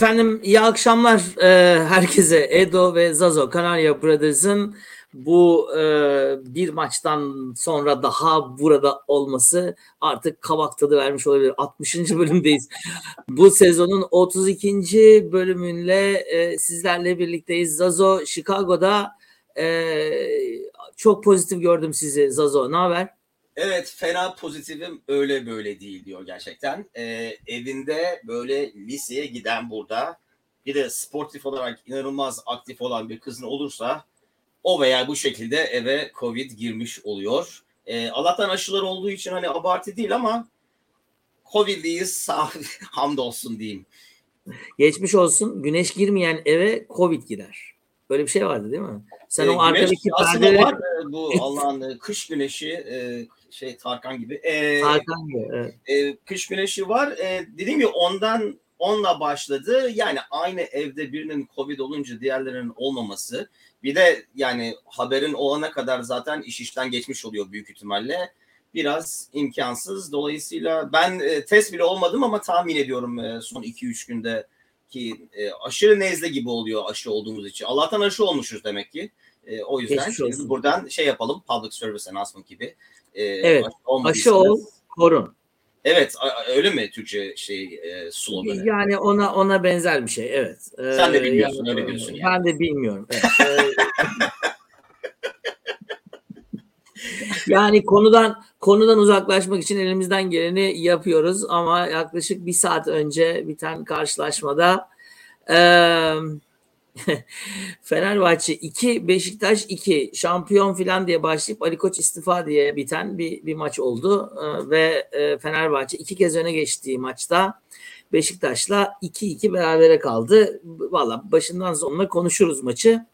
Efendim iyi akşamlar e, herkese. Edo ve Zazo Kanarya Brothers'ın bu e, bir maçtan sonra daha burada olması artık kabak tadı vermiş olabilir. 60. bölümdeyiz. bu sezonun 32. bölümünle e, sizlerle birlikteyiz. Zazo Chicago'da e, çok pozitif gördüm sizi Zazo. Ne haber? Evet fena pozitifim öyle böyle değil diyor gerçekten. Ee, evinde böyle liseye giden burada bir de sportif olarak inanılmaz aktif olan bir kızın olursa o veya bu şekilde eve Covid girmiş oluyor. Ee, Allah'tan aşılar olduğu için hani abartı değil ama Covid'liyiz hamdolsun diyeyim. Geçmiş olsun güneş girmeyen eve Covid gider. Böyle bir şey vardı değil mi? Sen ee, o arkadaki perdeleri... var bu Allah'ın kış güneşi e, şey Tarkan gibi. E, Tarkan gibi. Evet. E, kış güneşi var. E, dediğim gibi ondan onunla başladı. Yani aynı evde birinin Covid olunca diğerlerinin olmaması. Bir de yani haberin olana kadar zaten iş işten geçmiş oluyor büyük ihtimalle. Biraz imkansız. Dolayısıyla ben e, test bile olmadım ama tahmin ediyorum e, son 2-3 günde ki e, aşırı nezle gibi oluyor aşı olduğumuz için. Allah'tan aşı olmuşuz demek ki. E, o yüzden biz buradan şey yapalım public service announcement gibi. E, evet aşı ol korun. Evet öyle mi Türkçe şey e, sloganı? Yani ona ona benzer bir şey evet. Sen de bilmiyorsun yani, öyle diyorsun yani. Ben de bilmiyorum. Evet. yani konudan konudan uzaklaşmak için elimizden geleni yapıyoruz ama yaklaşık bir saat önce biten karşılaşmada eee Fenerbahçe 2, Beşiktaş 2 şampiyon falan diye başlayıp Ali Koç istifa diye biten bir, bir maç oldu. Ee, ve e, Fenerbahçe iki kez öne geçtiği maçta Beşiktaş'la 2-2 berabere kaldı. Valla başından sonuna konuşuruz maçı.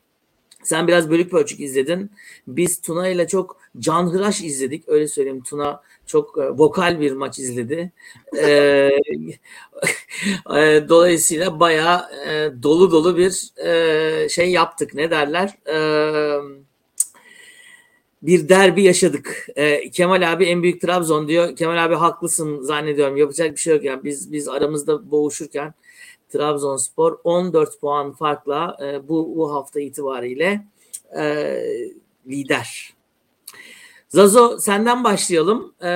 Sen biraz bölük pörçük izledin. Biz Tuna ile çok canhıraş izledik. Öyle söyleyeyim. Tuna çok e, vokal bir maç izledi. e, e, dolayısıyla bayağı e, dolu dolu bir e, şey yaptık. Ne derler? E, bir derbi yaşadık. E, Kemal abi en büyük Trabzon diyor. Kemal abi haklısın zannediyorum. Yapacak bir şey yok yani. Biz biz aramızda boğuşurken Trabzonspor 14 puan farkla e, bu, bu hafta itibariyle e, lider. Zazo senden başlayalım. Ee,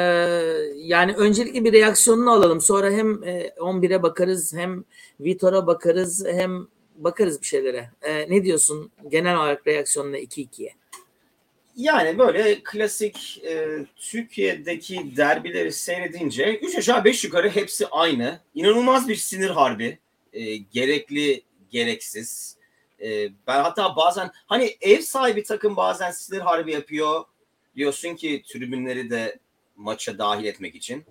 yani öncelikle bir reaksiyonunu alalım. Sonra hem e, 11'e bakarız hem Vitor'a bakarız hem bakarız bir şeylere. Ee, ne diyorsun genel olarak reaksiyonuna 2-2'ye? Yani böyle klasik e, Türkiye'deki derbileri seyredince 3 aşağı 5 yukarı hepsi aynı. İnanılmaz bir sinir harbi. E, gerekli, gereksiz. E, ben hatta bazen hani ev sahibi takım bazen sinir harbi yapıyor diyorsun ki tribünleri de maça dahil etmek için.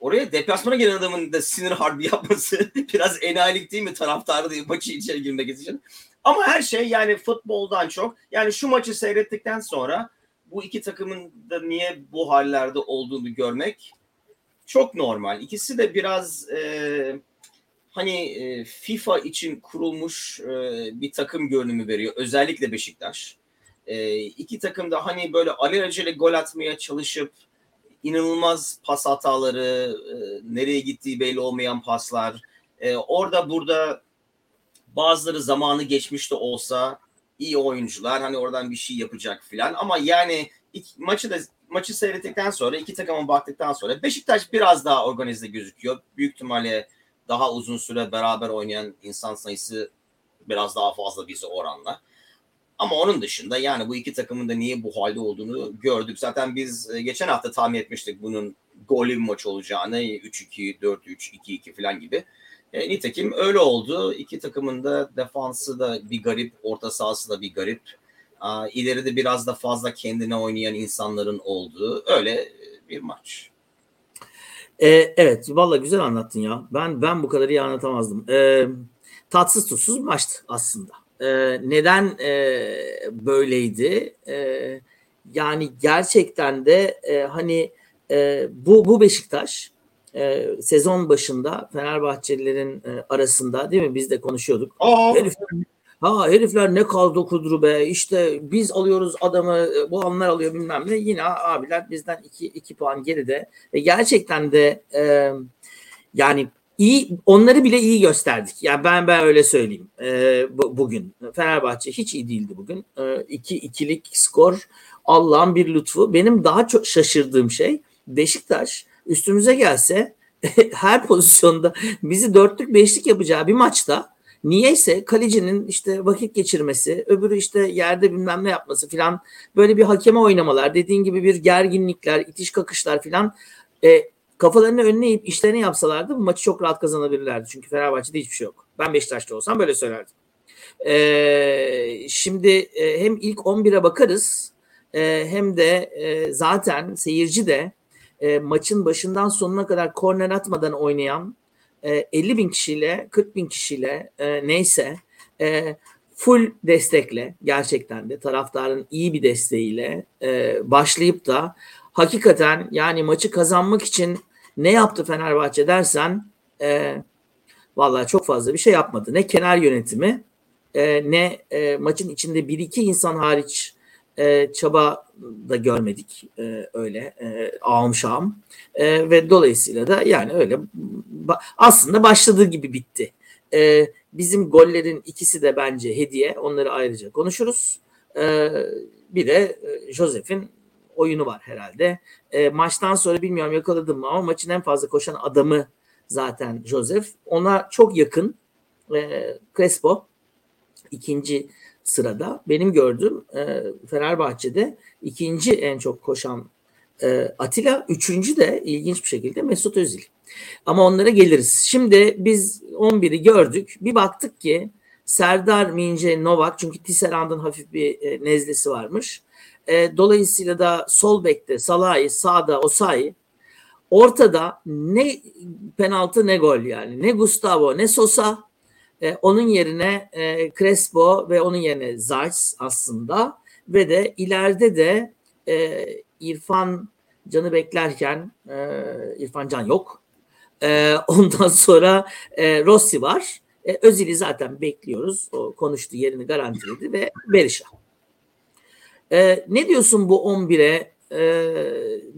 Oraya deplasmana gelen adamın da sinir harbi yapması biraz enayilik değil mi taraftarı değil maçı içeri girmek için. Ama her şey yani futboldan çok yani şu maçı seyrettikten sonra bu iki takımın da niye bu hallerde olduğunu görmek çok normal. İkisi de biraz e, hani e, FIFA için kurulmuş e, bir takım görünümü veriyor. Özellikle Beşiktaş. E, iki takım da hani böyle alelacele gol atmaya çalışıp inanılmaz pas hataları, e, nereye gittiği belli olmayan paslar. E, orada burada bazıları zamanı geçmiş de olsa iyi oyuncular hani oradan bir şey yapacak filan ama yani iki, maçı da maçı seyrettikten sonra iki takıma baktıktan sonra Beşiktaş biraz daha organize gözüküyor. Büyük ihtimalle daha uzun süre beraber oynayan insan sayısı biraz daha fazla bize oranla. Ama onun dışında yani bu iki takımın da niye bu halde olduğunu gördük. Zaten biz e, geçen hafta tahmin etmiştik bunun gollü bir maç olacağını 3-2, 4-3, 2-2 falan gibi. E, nitekim öyle oldu. İki takımın da defansı da bir garip, orta sahası da bir garip. Aa, ileride biraz da fazla kendine oynayan insanların olduğu öyle bir maç. Ee, evet, valla güzel anlattın ya. Ben ben bu kadar iyi anlatamazdım. Ee, tatsız tutsuz maçtı aslında e, neden e, böyleydi? E, yani gerçekten de e, hani e, bu bu Beşiktaş e, sezon başında Fenerbahçelilerin e, arasında değil mi biz de konuşuyorduk. Herifler, ha herifler ne kaldı kudru be işte biz alıyoruz adamı bu onlar alıyor bilmem ne yine abiler bizden iki, iki puan geride. E, gerçekten de e, yani iyi onları bile iyi gösterdik. Yani ben ben öyle söyleyeyim. E, bu, bugün Fenerbahçe hiç iyi değildi bugün. E, iki ikilik skor Allah'ın bir lütfu. Benim daha çok şaşırdığım şey Beşiktaş üstümüze gelse her pozisyonda bizi dörtlük beşlik yapacağı bir maçta niyeyse kalecinin işte vakit geçirmesi, öbürü işte yerde bilmem ne yapması filan böyle bir hakeme oynamalar, dediğin gibi bir gerginlikler, itiş kakışlar filan e, kafalarını önüne eğip işlerini yapsalardı bu maçı çok rahat kazanabilirlerdi. Çünkü Fenerbahçe'de hiçbir şey yok. Ben Beşiktaş'ta olsam böyle söylerdim. E, şimdi e, hem ilk 11'e bakarız e, hem de e, zaten seyirci de e, maçın başından sonuna kadar korner atmadan oynayan e, 50 bin kişiyle 40 bin kişiyle e, neyse e, full destekle gerçekten de taraftarın iyi bir desteğiyle e, başlayıp da hakikaten yani maçı kazanmak için ne yaptı Fenerbahçe dersen e, vallahi çok fazla bir şey yapmadı. Ne kenar yönetimi e, ne e, maçın içinde bir iki insan hariç e, çaba da görmedik e, öyle e, ağım şağım e, ve dolayısıyla da yani öyle aslında başladığı gibi bitti. E, bizim gollerin ikisi de bence hediye onları ayrıca konuşuruz. E, bir de e, Josef'in oyunu var herhalde. E, maçtan sonra bilmiyorum yakaladım mı ama maçın en fazla koşan adamı zaten Josef. Ona çok yakın e, Crespo ikinci sırada. Benim gördüğüm e, Fenerbahçe'de ikinci en çok koşan e, Atilla, üçüncü de ilginç bir şekilde Mesut Özil. Ama onlara geliriz. Şimdi biz 11'i gördük. Bir baktık ki Serdar Mince Novak çünkü Tisserand'ın hafif bir e, nezlesi varmış. E, dolayısıyla da sol bekte Salahi, sağda Osayi. Ortada ne penaltı ne gol yani. Ne Gustavo ne Sosa. E, onun yerine e, Crespo ve onun yerine Zayt aslında. Ve de ileride de e, İrfan Can'ı beklerken e, İrfan Can yok. E, ondan sonra e, Rossi var. E, Özil'i zaten bekliyoruz. O konuştu yerini garantiledi ve Berisha. E, ne diyorsun bu 11'e? E,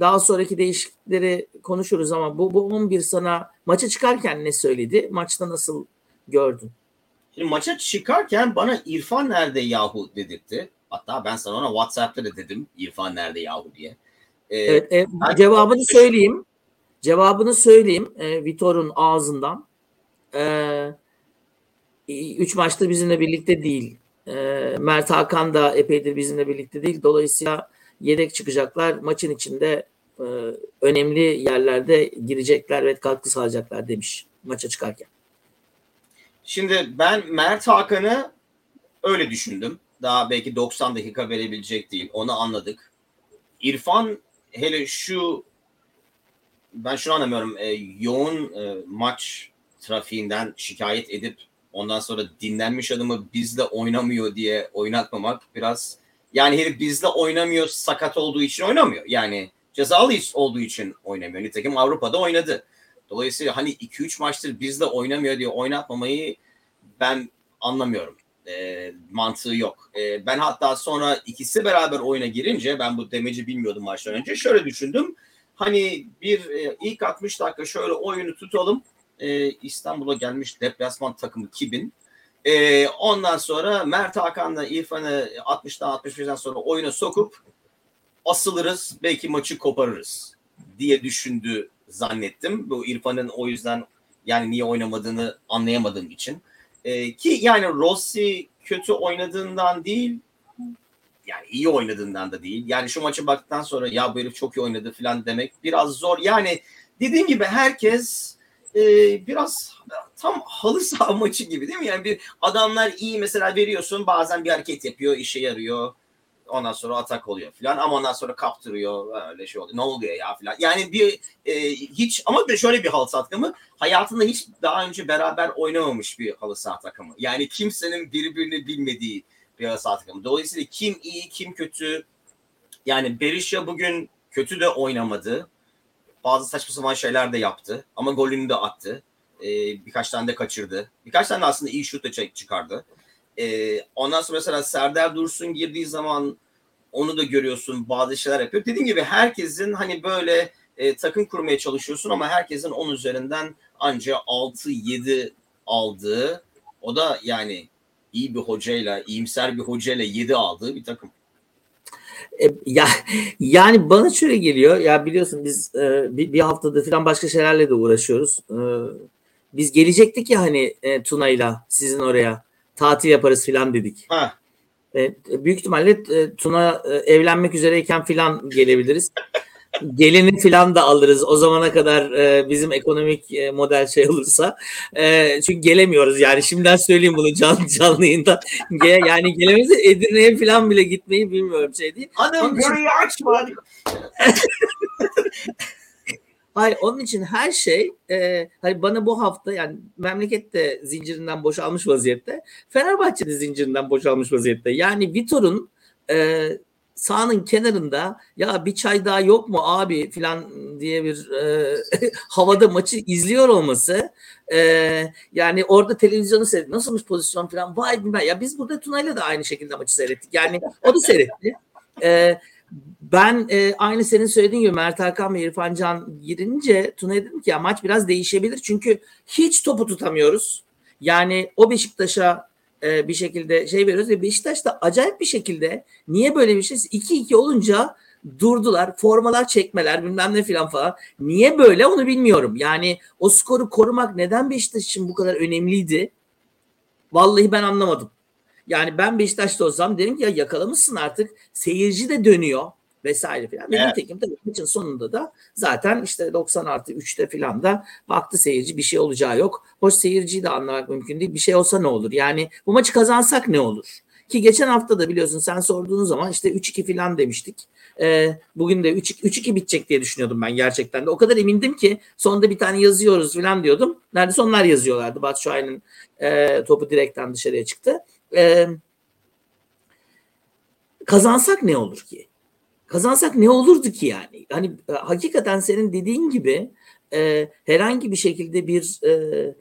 daha sonraki değişiklikleri konuşuruz ama bu, bu 11 sana maça çıkarken ne söyledi? Maçta nasıl gördün? Şimdi maça çıkarken bana İrfan nerede yahu dedirtti. Hatta ben sana ona WhatsApp'ta da dedim İrfan nerede yahu diye. Ee, evet, e, cevabını söyleyeyim. Cevabını söyleyeyim e, Vitor'un ağzından. E, üç maçtır bizimle birlikte değil. E, Mert Hakan da epeydir bizimle birlikte değil. Dolayısıyla yedek çıkacaklar. Maçın içinde e, önemli yerlerde girecekler ve katkı sağlayacaklar demiş maça çıkarken. Şimdi ben Mert Hakan'ı öyle düşündüm. Daha belki 90 dakika verebilecek değil. Onu anladık. İrfan hele şu ben şunu anlamıyorum. E, yoğun e, maç trafiğinden şikayet edip ondan sonra dinlenmiş adamı bizle oynamıyor diye oynatmamak biraz yani herif bizle oynamıyor sakat olduğu için oynamıyor. Yani cezalı olduğu için oynamıyor. Nitekim Avrupa'da oynadı. Dolayısıyla hani 2-3 maçtır bizle oynamıyor diye oynatmamayı ben anlamıyorum. E, mantığı yok. E, ben hatta sonra ikisi beraber oyuna girince ben bu demeci bilmiyordum maçtan önce. Şöyle düşündüm. Hani bir e, ilk 60 dakika şöyle oyunu tutalım. E, İstanbul'a gelmiş deplasman takımı Kibin. E, ondan sonra Mert Hakan'la İrfan'ı 60'dan 65'den sonra oyuna sokup asılırız belki maçı koparırız diye düşündü zannettim. Bu İrfan'ın o yüzden yani niye oynamadığını anlayamadığım için. E, ki yani Rossi kötü oynadığından değil yani iyi oynadığından da değil. Yani şu maçı baktıktan sonra ya bu herif çok iyi oynadı falan demek biraz zor. Yani dediğim gibi herkes e, biraz tam halı saha maçı gibi değil mi? Yani bir adamlar iyi mesela veriyorsun bazen bir hareket yapıyor işe yarıyor. Ondan sonra atak oluyor falan ama ondan sonra kaptırıyor öyle şey oluyor. Ne oluyor ya falan. Yani bir e, hiç ama şöyle bir halı saha takımı hayatında hiç daha önce beraber oynamamış bir halı saha takımı. Yani kimsenin birbirini bilmediği bir halı saha takımı. Dolayısıyla kim iyi kim kötü yani Berisha bugün kötü de oynamadı. Bazı saçma sapan şeyler de yaptı ama golünü de attı. Ee, birkaç tane de kaçırdı. Birkaç tane aslında iyi şut da çıkardı. E, ondan sonra mesela Serdar Dursun girdiği zaman onu da görüyorsun bazı şeyler yapıyor. Dediğim gibi herkesin hani böyle e, takım kurmaya çalışıyorsun ama herkesin 10 üzerinden anca 6-7 aldığı o da yani iyi bir hocayla, iyimser bir hocayla 7 aldığı bir takım. E, ya yani bana şöyle geliyor. Ya biliyorsun biz e, bir, bir haftada falan başka şeylerle de uğraşıyoruz. E, biz gelecektik ya hani e, Tuna'yla sizin oraya tatil yaparız filan dedik. Ha. E, büyük ihtimalle e, Tuna e, evlenmek üzereyken filan gelebiliriz. Gelini filan da alırız o zamana kadar e, bizim ekonomik e, model şey olursa. E, çünkü gelemiyoruz yani şimdiden söyleyeyim bunu canlı canlı yayında. Ge, yani gelemeyiz Edirne'ye filan bile gitmeyi bilmiyorum şey değil. Hanım göreyi açma. Hayır onun için her şey e, hani bana bu hafta yani memleket de zincirinden boşalmış vaziyette. Fenerbahçe de zincirinden boşalmış vaziyette. Yani Vitor'un e, sahanın kenarında ya bir çay daha yok mu abi filan diye bir e, havada maçı izliyor olması e, yani orada televizyonu seyretti. Nasılmış pozisyon filan vay bilmem. Ya biz burada Tuna'yla da aynı şekilde maçı seyrettik. Yani o da seyretti. E, ben e, aynı senin söylediğin gibi Mert Hakan ve İrfan Can girince Tuna'ya dedim ki ya maç biraz değişebilir. Çünkü hiç topu tutamıyoruz. Yani o Beşiktaş'a e, bir şekilde şey veriyoruz ve Beşiktaş da acayip bir şekilde niye böyle bir şey 2-2 olunca durdular. Formalar çekmeler bilmem ne filan falan. Niye böyle onu bilmiyorum. Yani o skoru korumak neden Beşiktaş için bu kadar önemliydi? Vallahi ben anlamadım. Yani ben Beşiktaş'ta olsam derim ki ya yakalamışsın artık. Seyirci de dönüyor vesaire filan. Ve Evet. nitekim tabii maçın sonunda da zaten işte 90 artı 3'te filan da baktı seyirci bir şey olacağı yok. Hoş seyirciyi de anlamak mümkün değil. Bir şey olsa ne olur? Yani bu maçı kazansak ne olur? Ki geçen hafta da biliyorsun sen sorduğun zaman işte 3-2 filan demiştik. Ee, bugün de 3-2 3-2 bitecek diye düşünüyordum ben gerçekten de. O kadar emindim ki sonunda bir tane yazıyoruz filan diyordum. Neredeyse onlar yazıyorlardı. Batu Şahin'in e, topu direkten dışarıya çıktı. Ee, kazansak ne olur ki? Kazansak ne olurdu ki yani? Hani e, hakikaten senin dediğin gibi e, herhangi bir şekilde bir e, e,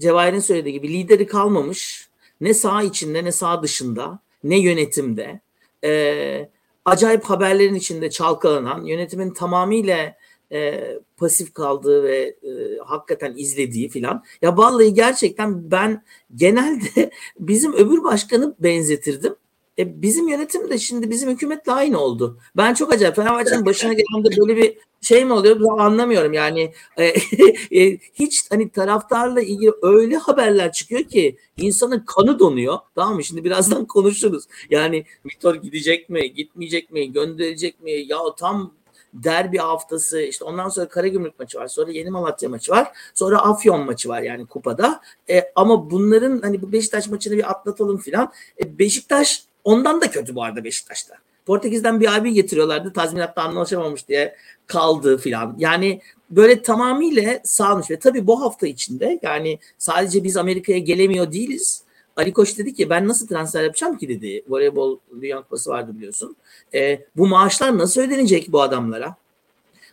Cevahir'in söylediği gibi lideri kalmamış. Ne sağ içinde ne sağ dışında ne yönetimde. E, acayip haberlerin içinde çalkalanan yönetimin tamamıyla e, pasif kaldığı ve e, hakikaten izlediği filan. Ya vallahi gerçekten ben genelde bizim öbür başkanı benzetirdim. E, bizim yönetim de şimdi bizim hükümetle aynı oldu. Ben çok acayip Fenerbahçe'nin başına gelen de böyle bir şey mi oluyor ben anlamıyorum. Yani E, e, hiç hani taraftarla ilgili öyle haberler çıkıyor ki insanın kanı donuyor. Tamam mı? Şimdi birazdan konuşuruz. Yani Vitor gidecek mi gitmeyecek mi gönderecek mi? Ya tam derbi haftası işte ondan sonra Karagümrük maçı var sonra Yeni Malatya maçı var sonra Afyon maçı var yani kupada. E, ama bunların hani bu Beşiktaş maçını bir atlatalım filan. E, Beşiktaş ondan da kötü bu arada Beşiktaş'ta. Portekiz'den bir abi getiriyorlardı. Tazminatta anlaşamamış diye kaldı filan. Yani böyle tamamıyla sağlamış ve tabii bu hafta içinde yani sadece biz Amerika'ya gelemiyor değiliz. Ali Koç dedi ki ben nasıl transfer yapacağım ki dedi. Voleybol Dünya Kupası vardı biliyorsun. E, bu maaşlar nasıl ödenecek bu adamlara?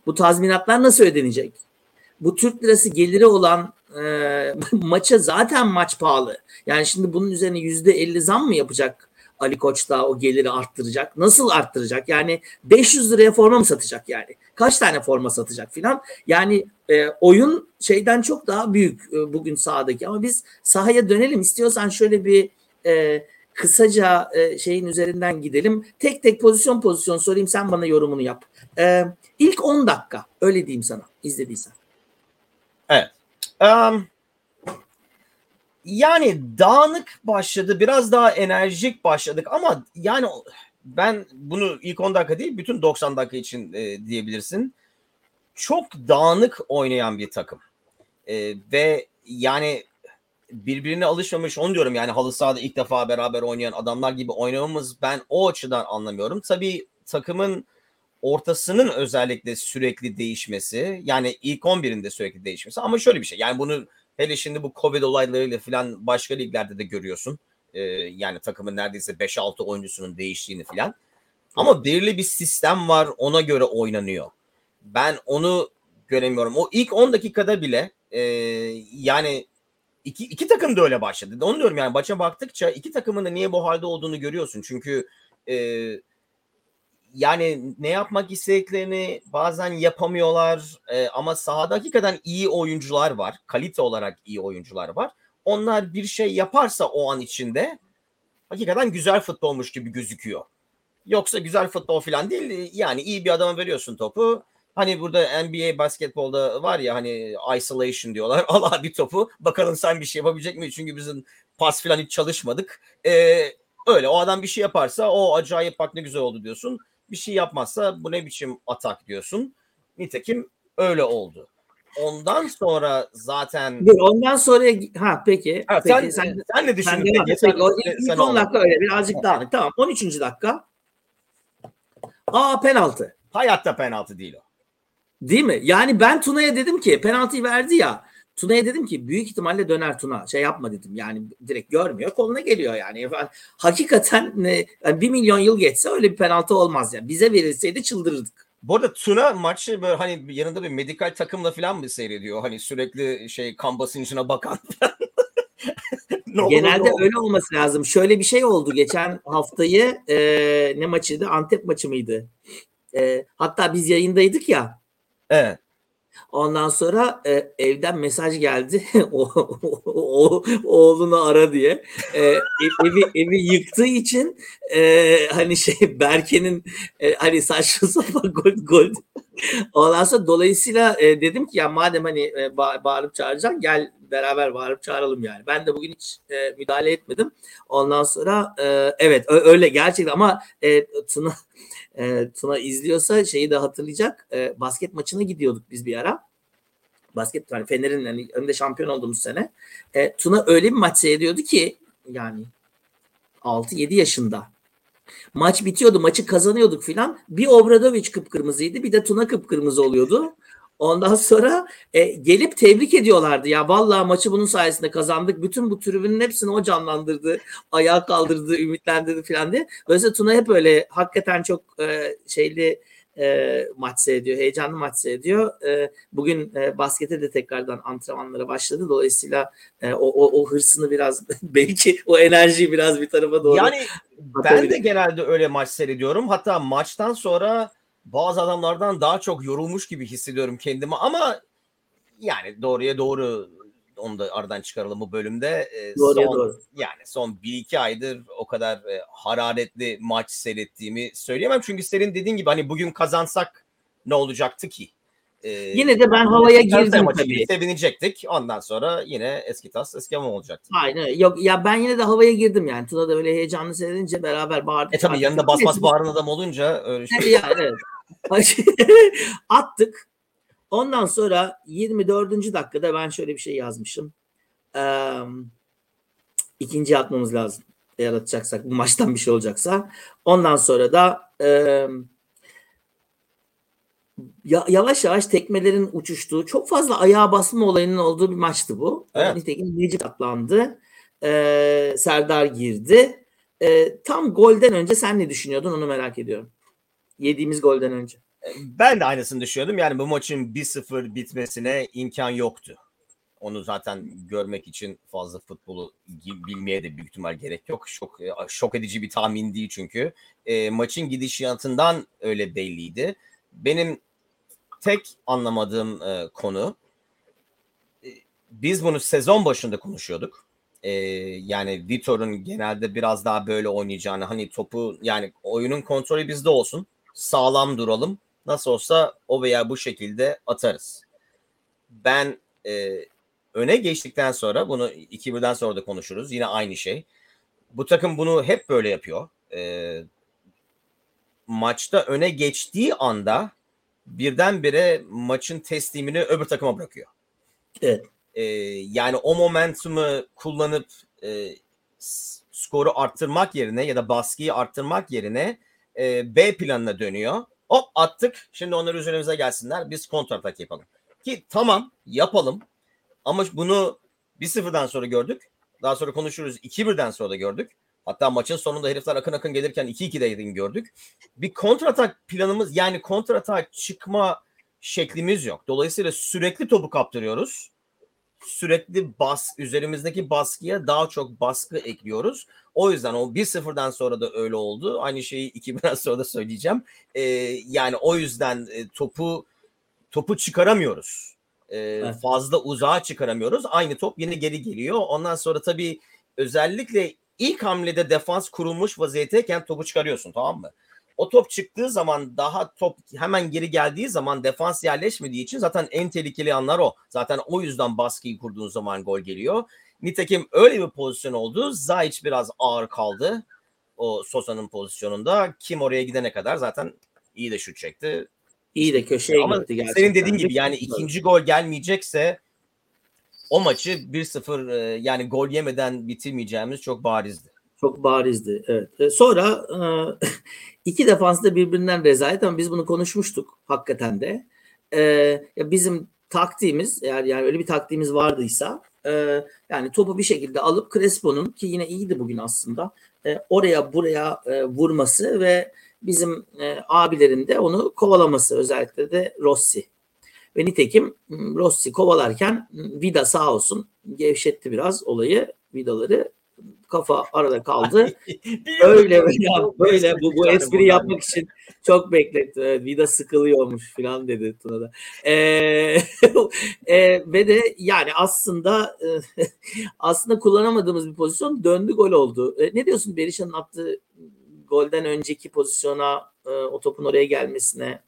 Bu tazminatlar nasıl ödenecek? Bu Türk lirası geliri olan e, maça zaten maç pahalı. Yani şimdi bunun üzerine yüzde elli zam mı yapacak Ali Koç da o geliri arttıracak. Nasıl arttıracak? Yani 500 liraya forma mı satacak yani? Kaç tane forma satacak filan? Yani e, oyun şeyden çok daha büyük e, bugün sahadaki ama biz sahaya dönelim istiyorsan şöyle bir e, kısaca e, şeyin üzerinden gidelim. Tek tek pozisyon pozisyon sorayım sen bana yorumunu yap. E, ilk 10 dakika öyle diyeyim sana izlediysen. Um, yani dağınık başladı. Biraz daha enerjik başladık ama yani ben bunu ilk 10 dakika değil bütün 90 dakika için e, diyebilirsin. Çok dağınık oynayan bir takım. E, ve yani birbirine alışmamış onu diyorum yani halı sahada ilk defa beraber oynayan adamlar gibi oynamamız ben o açıdan anlamıyorum. Tabii takımın ortasının özellikle sürekli değişmesi yani ilk 11'inde sürekli değişmesi ama şöyle bir şey yani bunu hele şimdi bu Covid olaylarıyla falan başka liglerde de görüyorsun. Ee, yani takımın neredeyse 5-6 oyuncusunun değiştiğini falan. Ama belirli bir sistem var ona göre oynanıyor. Ben onu göremiyorum. O ilk 10 dakikada bile e, yani iki, iki takım da öyle başladı. Onu diyorum yani maça baktıkça iki takımın da niye bu halde olduğunu görüyorsun. Çünkü e, yani ne yapmak istediklerini bazen yapamıyorlar e, ama sahada hakikaten iyi oyuncular var. Kalite olarak iyi oyuncular var. Onlar bir şey yaparsa o an içinde hakikaten güzel futbolmuş gibi gözüküyor. Yoksa güzel futbol falan değil. Yani iyi bir adama veriyorsun topu. Hani burada NBA basketbolda var ya hani isolation diyorlar. Al abi topu. Bakalım sen bir şey yapabilecek mi? Çünkü bizim pas falan hiç çalışmadık. Ee, öyle o adam bir şey yaparsa o acayip bak ne güzel oldu diyorsun. Bir şey yapmazsa bu ne biçim atak diyorsun. Nitekim öyle oldu. Ondan sonra zaten Dur, ondan sonra ha peki. Ha, peki sen, sen, sen, ne düşündün? sen peki? Sen- Peki, sen- sen 10 ol. dakika öyle birazcık daha. Tamam 13. dakika. Aa penaltı. Hayatta penaltı değil o. Değil mi? Yani ben Tuna'ya dedim ki penaltıyı verdi ya. Tuna'ya dedim ki büyük ihtimalle döner Tuna. Şey yapma dedim. Yani direkt görmüyor. Koluna geliyor yani. Ben- Hakikaten ne, yani bir milyon yıl geçse öyle bir penaltı olmaz yani. Bize verilseydi çıldırırdık. Bu arada Tuna maçı böyle hani yanında bir medikal takımla falan mı seyrediyor? Hani sürekli şey kan basıncına bakan. olur, Genelde ne olur. öyle olması lazım. Şöyle bir şey oldu geçen haftayı e, ne maçıydı? Antep maçı mıydı? E, hatta biz yayındaydık ya. Evet. Ondan sonra e, evden mesaj geldi. o, o- o- oğlunu ara diye. E, ev- evi evi yıktığı için e, hani şey Berke'nin e, hani saçma sapan gol gol. Ondan dolayısıyla e, dedim ki ya madem hani e, ba- bağırıp çağıracaksın gel beraber bağırıp çağıralım yani. Ben de bugün hiç e, müdahale etmedim. Ondan sonra e, evet öyle gerçekten ama e, Tuna e, Tuna izliyorsa şeyi de hatırlayacak. E, basket maçına gidiyorduk biz bir ara. Basket yani Fener'in hani önde şampiyon olduğumuz sene. E, Tuna öyle bir maç seyrediyordu ki yani 6-7 yaşında. Maç bitiyordu, maçı kazanıyorduk filan. Bir Obradoviç kıpkırmızıydı, bir de Tuna kıpkırmızı oluyordu. Ondan sonra e, gelip tebrik ediyorlardı. Ya vallahi maçı bunun sayesinde kazandık. Bütün bu tribünün hepsini o canlandırdı. Ayağa kaldırdı, ümitlendirdi filan diye. Dolayısıyla Tuna hep öyle hakikaten çok e, şeyli e, maç seyrediyor. Heyecanlı maç seyrediyor. E, bugün e, baskete de tekrardan antrenmanlara başladı. Dolayısıyla e, o, o, o hırsını biraz belki o enerjiyi biraz bir tarafa doğru Yani ben de genelde öyle maç seyrediyorum. Hatta maçtan sonra bazı adamlardan daha çok yorulmuş gibi hissediyorum kendimi ama yani doğruya doğru onu da aradan çıkaralım bu bölümde. Doğruya son, doğru. Yani son 1-2 aydır o kadar e, hararetli maç seyrettiğimi söyleyemem. Çünkü senin dediğin gibi hani bugün kazansak ne olacaktı ki? Ee, Yine de ben havaya girdim tabii. Sevinecektik. Ondan sonra yine eski tas eski hamam olacaktı. Aynen. Yok ya ben yine de havaya girdim yani. Tuna da öyle heyecanlı seyredince beraber bağırdık. E tabii yanında bas bas bağıran adam olunca öyle şey. yani evet. Attık. Ondan sonra 24. dakikada ben şöyle bir şey yazmışım. Ee, ikinci atmamız lazım. Eğer atacaksak bu maçtan bir şey olacaksa. Ondan sonra da e, ya, yavaş yavaş tekmelerin uçuştuğu çok fazla ayağa basma olayının olduğu bir maçtı bu. Evet. Nitekim Necip atlandı. Ee, Serdar girdi. Ee, tam golden önce sen ne düşünüyordun onu merak ediyorum. Yediğimiz golden önce. Ben de aynısını düşünüyordum. Yani bu maçın 1-0 bitmesine imkan yoktu. Onu zaten görmek için fazla futbolu bilmeye de büyük ihtimal gerek yok. Şok, e, şok edici bir tahmin değil çünkü. E, maçın gidişatından öyle belliydi. Benim tek anlamadığım e, konu e, biz bunu sezon başında konuşuyorduk. E, yani Vitor'un genelde biraz daha böyle oynayacağını hani topu yani oyunun kontrolü bizde olsun. Sağlam duralım. Nasıl olsa o veya bu şekilde atarız. Ben e, öne geçtikten sonra bunu 2-1'den sonra da konuşuruz. Yine aynı şey. Bu takım bunu hep böyle yapıyor. E, maçta öne geçtiği anda birdenbire maçın teslimini öbür takıma bırakıyor. Evet. E, yani o momentumu kullanıp e, skoru arttırmak yerine ya da baskıyı arttırmak yerine e, B planına dönüyor. Hop attık. Şimdi onlar üzerimize gelsinler. Biz kontratak yapalım. Ki tamam yapalım. Ama bunu 1-0'dan sonra gördük. Daha sonra konuşuruz. 2-1'den sonra da gördük. Hatta maçın sonunda herifler akın akın gelirken 2-2'deydim gördük. Bir kontratak planımız yani kontratak çıkma şeklimiz yok. Dolayısıyla sürekli topu kaptırıyoruz. Sürekli bas üzerimizdeki baskıya daha çok baskı ekliyoruz. O yüzden o 1-0'dan sonra da öyle oldu. Aynı şeyi 2000'den sonra da söyleyeceğim. Ee, yani o yüzden e, topu topu çıkaramıyoruz. Ee, evet. Fazla uzağa çıkaramıyoruz. Aynı top yine geri geliyor. Ondan sonra tabii özellikle ilk hamlede defans kurulmuş vaziyeteyken topu çıkarıyorsun tamam mı? O top çıktığı zaman daha top hemen geri geldiği zaman defans yerleşmediği için zaten en tehlikeli anlar o. Zaten o yüzden baskıyı kurduğun zaman gol geliyor. Nitekim öyle bir pozisyon oldu. Zayç biraz ağır kaldı o Sosa'nın pozisyonunda. Kim oraya gidene kadar zaten iyi de şut çekti. İyi de köşeye Ama gitti gerçekten. Senin dediğin gibi yani ikinci gol gelmeyecekse o maçı 1-0 e, yani gol yemeden bitirmeyeceğimiz çok barizdi. Çok barizdi. Evet. E, sonra e, iki defans da birbirinden rezalet ama biz bunu konuşmuştuk hakikaten de. Bizim taktiğimiz eğer yani öyle bir taktiğimiz vardıysa yani topu bir şekilde alıp Crespo'nun ki yine iyiydi bugün aslında oraya buraya vurması ve bizim abilerin de onu kovalaması özellikle de Rossi. Ve nitekim Rossi kovalarken Vida sağ olsun gevşetti biraz olayı vidaları kafa arada kaldı. Öyle böyle, böyle bu, bu espri yapmak için çok bekletti. Evet, vida sıkılıyormuş falan dedi Tuna da. Ee, e, ve de yani aslında aslında kullanamadığımız bir pozisyon döndü gol oldu. E, ne diyorsun Berisha'nın attığı golden önceki pozisyona e, o topun oraya gelmesine?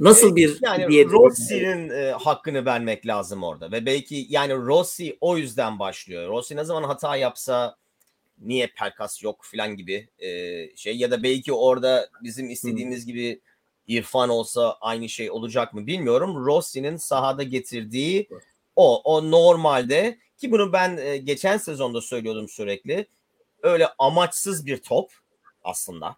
Nasıl bir yani Rossi'nin e, hakkını vermek lazım orada ve belki yani Rossi o yüzden başlıyor. Rossi ne zaman hata yapsa niye Pelkas yok falan gibi e, şey ya da belki orada bizim istediğimiz hmm. gibi İrfan olsa aynı şey olacak mı bilmiyorum. Rossi'nin sahada getirdiği o o normalde ki bunu ben e, geçen sezonda söylüyordum sürekli. Öyle amaçsız bir top aslında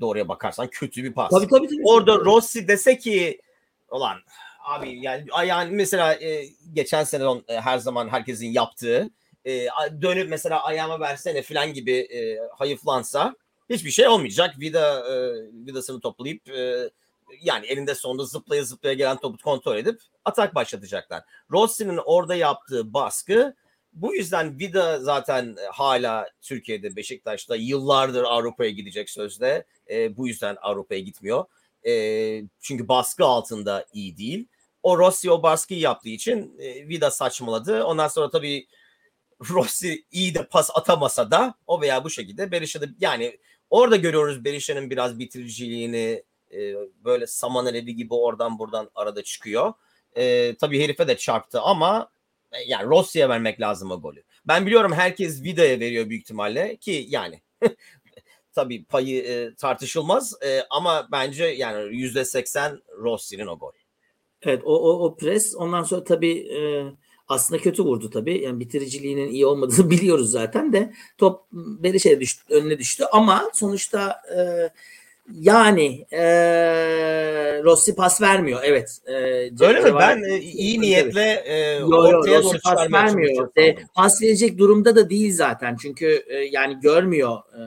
doğruya bakarsan kötü bir pas. Tabii tabii. tabii. Orada Rossi dese ki olan abi yani yani mesela e, geçen sene e, her zaman herkesin yaptığı e, dönüp mesela ayağıma versene falan gibi e, hayıflansa hiçbir şey olmayacak. Vida e, vidasını toplayıp e, yani elinde sonunda zıplaya zıplaya gelen topu kontrol edip atak başlatacaklar. Rossi'nin orada yaptığı baskı bu yüzden Vida zaten e, hala Türkiye'de Beşiktaş'ta yıllardır Avrupa'ya gidecek sözde. E, bu yüzden Avrupa'ya gitmiyor. E, çünkü baskı altında iyi değil. O Rossi o baskıyı yaptığı için e, Vida saçmaladı. Ondan sonra tabii Rossi iyi de pas atamasa da o veya bu şekilde Berisha'da yani orada görüyoruz Berisha'nın biraz bitiriciliğini e, böyle saman alevi gibi oradan buradan arada çıkıyor. E, tabii herife de çarptı ama yani Rossi'ye vermek lazım o golü. Ben biliyorum herkes Vida'ya veriyor büyük ihtimalle ki yani tabii payı e, tartışılmaz e, ama bence yani yüzde seksen Rossi'nin o gol. Evet o, o, o pres ondan sonra tabii e, aslında kötü vurdu tabii. Yani bitiriciliğinin iyi olmadığını biliyoruz zaten de top Berişe'ye düştü, önüne düştü ama sonuçta e, yani e, Rossi pas vermiyor. Evet. E, Öyle mi? Ben e, iyi niyetle e, yo, ortaya yo, doğru pas vermiyor. E, pas verecek durumda da değil zaten. Çünkü e, yani görmüyor e,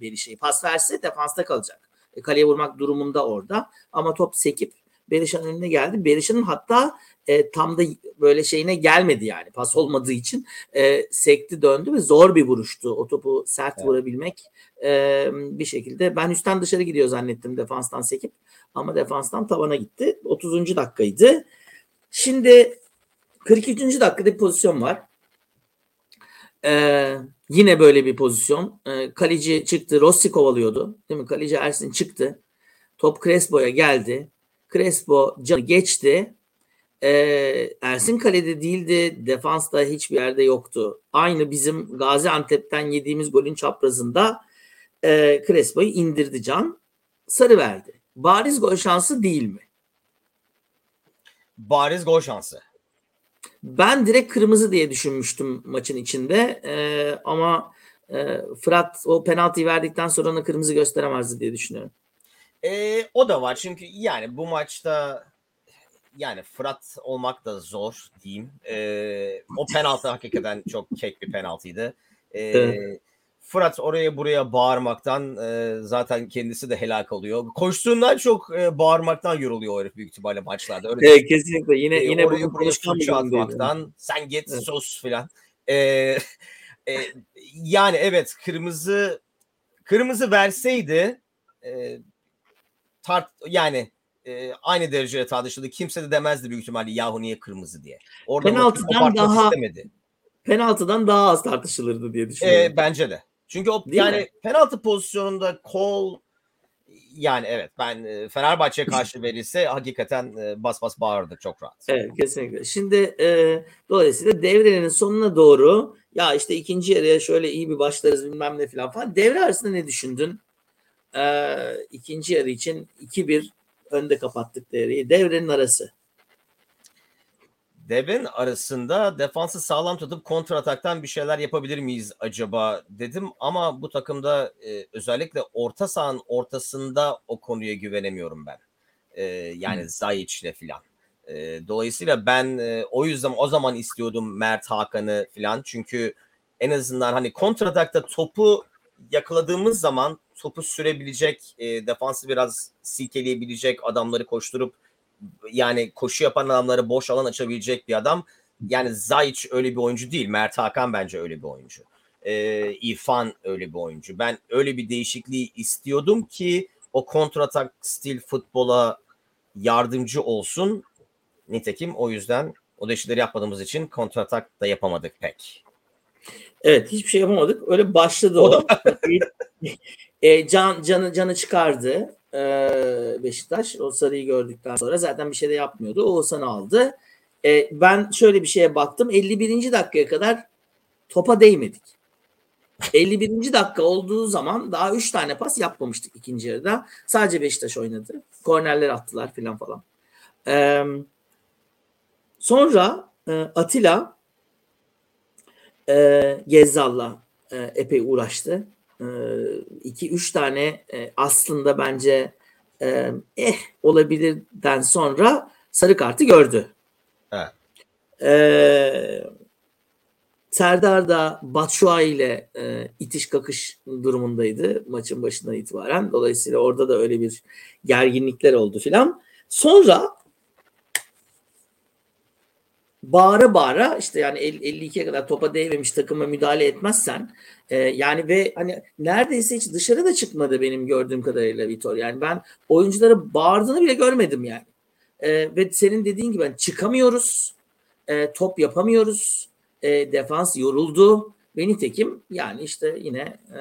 bir şeyi. Pas verse defansta kalacak. E, kaleye vurmak durumunda orada. Ama top sekip Berişan'ın önüne geldi. Berişan'ın hatta e, tam da böyle şeyine gelmedi yani pas olmadığı için e, sekti döndü ve zor bir vuruştu. O topu sert evet. vurabilmek e, bir şekilde. Ben üstten dışarı gidiyor zannettim defanstan sekip ama defanstan tavana gitti. 30. dakikaydı. Şimdi 42. dakikada bir pozisyon var. Ee, yine böyle bir pozisyon. Ee, kaleci çıktı. Rossi kovalıyordu. Değil mi? Kaleci Ersin çıktı. Top Crespo'ya geldi. Crespo canı geçti. Ee, Ersin kalede değildi. Defansta hiçbir yerde yoktu. Aynı bizim Gaziantep'ten yediğimiz golün çaprazında e, Crespo'yu indirdi Can. Sarı verdi. Bariz gol şansı değil mi? Bariz gol şansı. Ben direkt kırmızı diye düşünmüştüm maçın içinde. E, ama e, Fırat o penaltıyı verdikten sonra ona kırmızı gösteremezdi diye düşünüyorum. E, o da var çünkü yani bu maçta yani Fırat olmak da zor diyeyim. E, o penaltı hakikaten çok kek bir penaltıydı. E, evet. Fırat oraya buraya bağırmaktan e, zaten kendisi de helak oluyor. Koştuğundan çok e, bağırmaktan yoruluyor o herif büyük ihtimalle maçlarda. Öyle Evet kesinlikle yine e, yine oraya buraya sen git Evet. sus filan. E, e, yani evet kırmızı kırmızı verseydi e, tart yani e, aynı derecede tartışıldı. Kimse de demezdi büyük ihtimalle yahu niye kırmızı diye. Orada Penaltıdan daha- istemedi. Penaltıdan daha az tartışılırdı diye düşünüyorum. E, bence de. Çünkü o Değil yani mi? penaltı pozisyonunda kol yani evet ben Fenerbahçe'ye karşı verilse hakikaten bas bas bağırdık çok rahat. Evet kesinlikle. Şimdi e, dolayısıyla devrenin sonuna doğru ya işte ikinci yarıya şöyle iyi bir başlarız bilmem ne falan falan. Devre arasında ne düşündün? E, ikinci yarı için 2-1 önde kapattık devreyi. Devrenin arası. Devin arasında defansı sağlam tutup kontra ataktan bir şeyler yapabilir miyiz acaba dedim ama bu takımda e, özellikle orta sahanın ortasında o konuya güvenemiyorum ben. E, yani Hı. Zayic'le filan. E, dolayısıyla ben e, o yüzden o zaman istiyordum Mert Hakan'ı filan çünkü en azından hani kontratakta topu yakaladığımız zaman topu sürebilecek, e, defansı biraz silkeleyebilecek, adamları koşturup yani koşu yapan adamları boş alan açabilecek bir adam. Yani Zayic öyle bir oyuncu değil. Mert Hakan bence öyle bir oyuncu. Ee, İrfan öyle bir oyuncu. Ben öyle bir değişikliği istiyordum ki o kontratak stil futbola yardımcı olsun. Nitekim o yüzden o değişiklikleri yapmadığımız için kontratak da yapamadık pek. Evet hiçbir şey yapamadık. Öyle başladı o. e, can canı canı çıkardı e, Beşiktaş. O sarıyı gördükten sonra zaten bir şey de yapmıyordu. Oğuzhan'ı aldı. E, ben şöyle bir şeye baktım. 51. dakikaya kadar topa değmedik. 51. dakika olduğu zaman daha 3 tane pas yapmamıştık ikinci yarıda. Sadece Beşiktaş oynadı. Kornerler attılar filan falan. E, sonra e, Atilla e, Gezzal'la e, epey uğraştı. 2-3 tane e, aslında bence e, eh olabilirden sonra sarı kartı gördü. Evet. E, Serdar da Batshuayi ile e, itiş kakış durumundaydı maçın başından itibaren. Dolayısıyla orada da öyle bir gerginlikler oldu filan. Sonra bağıra bağıra işte yani 52'ye kadar topa değmemiş takıma müdahale etmezsen e, yani ve hani neredeyse hiç dışarı da çıkmadı benim gördüğüm kadarıyla Vitor. Yani ben oyunculara bağırdığını bile görmedim yani. E, ve senin dediğin gibi hani çıkamıyoruz. E, top yapamıyoruz. E, defans yoruldu. Ve nitekim yani işte yine e,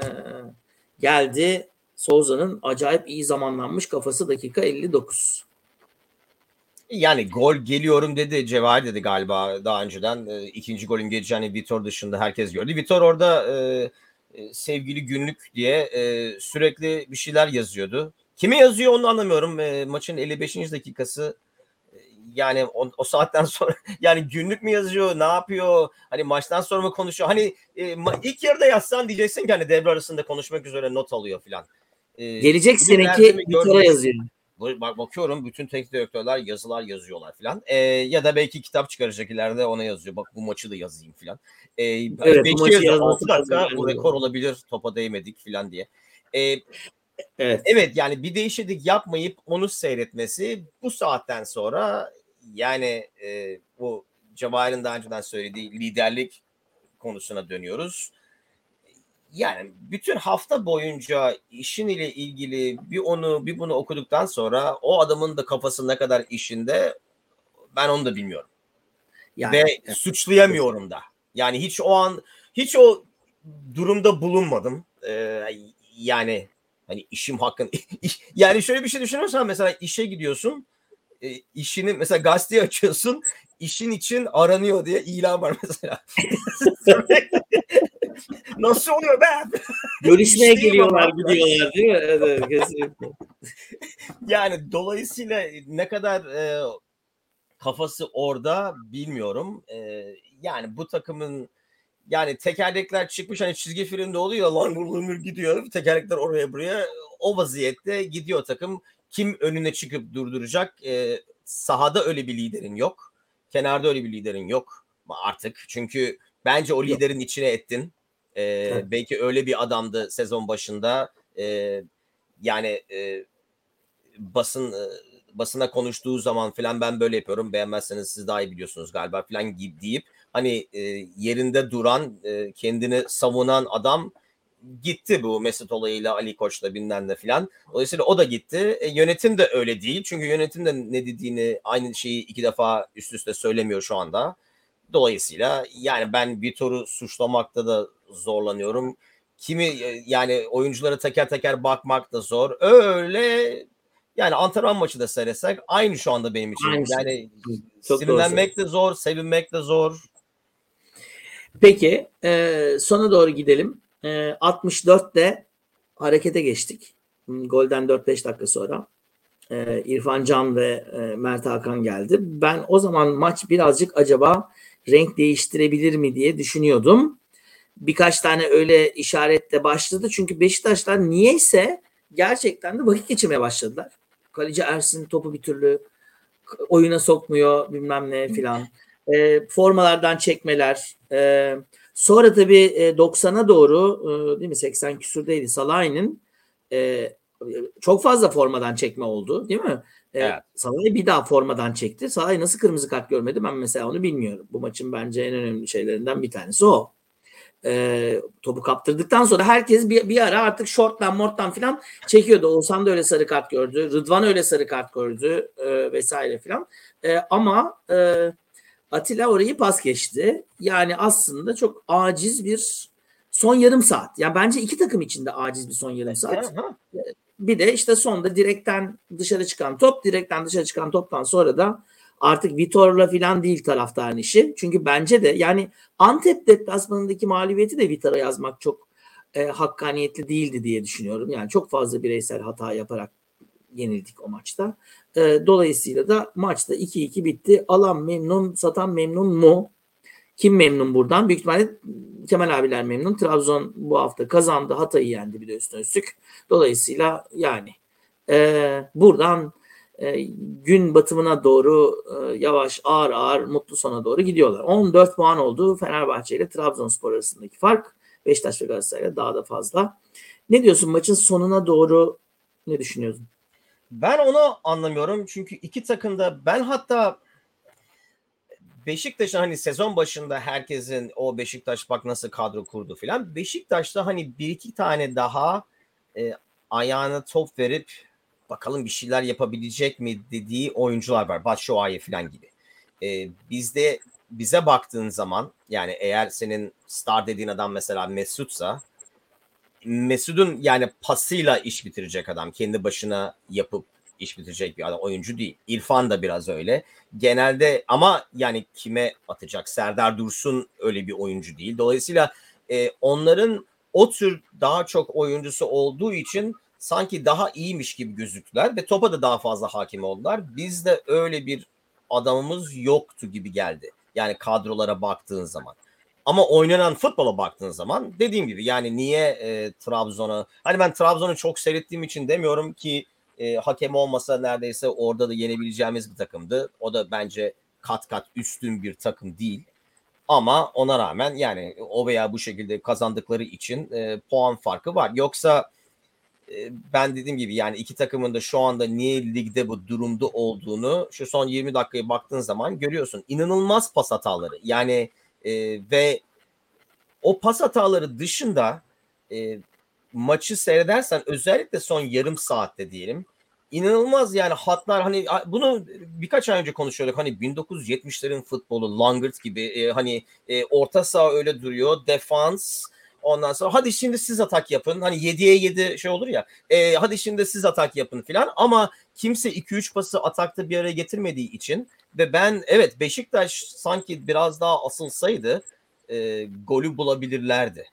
geldi Souza'nın acayip iyi zamanlanmış kafası dakika 59. Yani gol geliyorum dedi Cevahir dedi galiba daha önceden. E, ikinci golün geleceğini Vitor dışında herkes gördü. Vitor orada e, e, sevgili günlük diye e, sürekli bir şeyler yazıyordu. Kime yazıyor onu anlamıyorum. E, maçın 55. dakikası e, yani o, o saatten sonra yani günlük mü yazıyor ne yapıyor hani maçtan sonra mı konuşuyor hani e, ma- ilk yarıda yazsan diyeceksin ki hani devre arasında konuşmak üzere not alıyor filan. E, Gelecek seneki Vitor'a yazıyor. Bak bakıyorum bütün teknik direktörler yazılar yazıyorlar filan. Ee, ya da belki kitap çıkaracak ileride ona yazıyor. Bak bu maçı da yazayım filan. Ee, Evet, bu belki maçı yazıyor, dakika bu rekor olabilir topa değmedik filan diye. Ee, Evet. evet yani bir değişiklik yapmayıp onu seyretmesi bu saatten sonra yani e, bu Cevahir'in daha önceden söylediği liderlik konusuna dönüyoruz. Yani bütün hafta boyunca işin ile ilgili bir onu bir bunu okuduktan sonra o adamın da kafası ne kadar işinde ben onu da bilmiyorum. Yani, Ve suçlayamıyorum da. Yani hiç o an hiç o durumda bulunmadım. Ee, yani hani işim hakkın yani şöyle bir şey düşünürsen mesela işe gidiyorsun e, işini mesela gazeteyi açıyorsun işin için aranıyor diye ilan var mesela. Nasıl oluyor be? Görüşmeye geliyorlar gidiyorlar değil mi? Evet, kesinlikle. Yani dolayısıyla ne kadar e, kafası orada bilmiyorum. E, yani bu takımın yani tekerlekler çıkmış hani çizgi filmde oluyor langur lungur gidiyor. Tekerlekler oraya buraya o vaziyette gidiyor takım. Kim önüne çıkıp durduracak? E, sahada öyle bir liderin yok. Kenarda öyle bir liderin yok artık. Çünkü bence o Yok. liderin içine ettin. E, Evet. Belki öyle bir adamdı sezon başında. E, yani e, basın e, basına konuştuğu zaman falan ben böyle yapıyorum. Beğenmezseniz siz daha iyi biliyorsunuz galiba falan gibi deyip hani e, yerinde duran, e, kendini savunan adam gitti bu Mesut olayıyla Ali Koç'la bilmem ne filan. Dolayısıyla o da gitti. E, yönetim de öyle değil. Çünkü yönetim de ne dediğini aynı şeyi iki defa üst üste söylemiyor şu anda. Dolayısıyla yani ben Vitor'u suçlamakta da zorlanıyorum. Kimi e, yani oyunculara teker teker bakmak da zor. Öyle yani antrenman maçı da seyretsek aynı şu anda benim için. Aynı şey. yani Çok doğru sinirlenmek de zor, sevinmek de zor. Peki e, sona doğru gidelim. E, 64'te harekete geçtik. Hmm, Golden 4-5 dakika sonra. E, İrfan Can ve e, Mert Hakan geldi. Ben o zaman maç birazcık acaba renk değiştirebilir mi diye düşünüyordum. Birkaç tane öyle işaretle başladı. Çünkü Beşiktaşlar niyeyse gerçekten de vakit geçirmeye başladılar. Kaleci Ersin topu bir türlü oyuna sokmuyor bilmem ne filan. E, formalardan çekmeler. E, sonra tabii e, 90'a doğru e, değil mi 80 küsurdeydi Salah'ın e, çok fazla formadan çekme oldu değil mi? E, Evet. Salah'ı bir daha formadan çekti. Salah nasıl kırmızı kart görmedi ben mesela onu bilmiyorum. Bu maçın bence en önemli şeylerinden bir tanesi o. E, topu kaptırdıktan sonra herkes bir, bir ara artık shorttan morttan filan çekiyordu. Oğuzhan da öyle sarı kart gördü. Rıdvan öyle sarı kart gördü e, vesaire filan. E, ama e, Atilla orayı pas geçti. Yani aslında çok aciz bir son yarım saat. Yani bence iki takım için de aciz bir son yarım saat. Aha. Bir de işte sonda direkten dışarı çıkan top, direkten dışarı çıkan toptan sonra da artık Vitor'la filan değil taraftarın işi. Çünkü bence de yani Antep deplasmanındaki mağlubiyeti de Vitor'a yazmak çok e, hakkaniyetli değildi diye düşünüyorum. Yani çok fazla bireysel hata yaparak yenildik o maçta. E, dolayısıyla da maçta 2-2 bitti. Alan memnun, satan memnun mu? Kim memnun buradan? Büyük ihtimalle Kemal abiler memnun. Trabzon bu hafta kazandı. Hatay'ı yendi bir de üstüne üstlük. Dolayısıyla yani e, buradan e, gün batımına doğru e, yavaş ağır ağır mutlu sona doğru gidiyorlar. 14 puan oldu Fenerbahçe ile Trabzonspor arasındaki fark. Beşiktaş ve Galatasaray'la daha da fazla. Ne diyorsun maçın sonuna doğru ne düşünüyorsun? Ben onu anlamıyorum çünkü iki takım da ben hatta Beşiktaş'ın hani sezon başında herkesin o Beşiktaş bak nasıl kadro kurdu filan. Beşiktaş'ta hani bir iki tane daha e, ayağına top verip bakalım bir şeyler yapabilecek mi dediği oyuncular var. Batshuayi filan gibi. E, bizde bize baktığın zaman yani eğer senin star dediğin adam mesela Mesut'sa Mesut'un yani pasıyla iş bitirecek adam. Kendi başına yapıp iş bitirecek bir adam. Oyuncu değil. İrfan da biraz öyle. Genelde ama yani kime atacak? Serdar Dursun öyle bir oyuncu değil. Dolayısıyla e, onların o tür daha çok oyuncusu olduğu için sanki daha iyiymiş gibi gözüktüler ve topa da daha fazla hakim oldular. Bizde öyle bir adamımız yoktu gibi geldi. Yani kadrolara baktığın zaman. Ama oynanan futbola baktığın zaman dediğim gibi yani niye e, Trabzon'a hani ben Trabzon'u çok seyrettiğim için demiyorum ki e, hakem olmasa neredeyse orada da yenebileceğimiz bir takımdı. O da bence kat kat üstün bir takım değil. Ama ona rağmen yani o veya bu şekilde kazandıkları için e, puan farkı var. Yoksa e, ben dediğim gibi yani iki takımın da şu anda niye ligde bu durumda olduğunu şu son 20 dakikaya baktığın zaman görüyorsun. İnanılmaz pas hataları. Yani e, ve o pas hataları dışında e, maçı seyredersen özellikle son yarım saatte diyelim inanılmaz yani hatlar hani bunu birkaç ay önce konuşuyorduk. Hani 1970'lerin futbolu Langert gibi e, hani e, orta saha öyle duruyor defans ondan sonra hadi şimdi siz atak yapın. Hani 7'ye 7 şey olur ya e, hadi şimdi siz atak yapın filan. Ama kimse 2-3 pası atakta bir araya getirmediği için ve ben evet Beşiktaş sanki biraz daha asılsaydı e, golü bulabilirlerdi.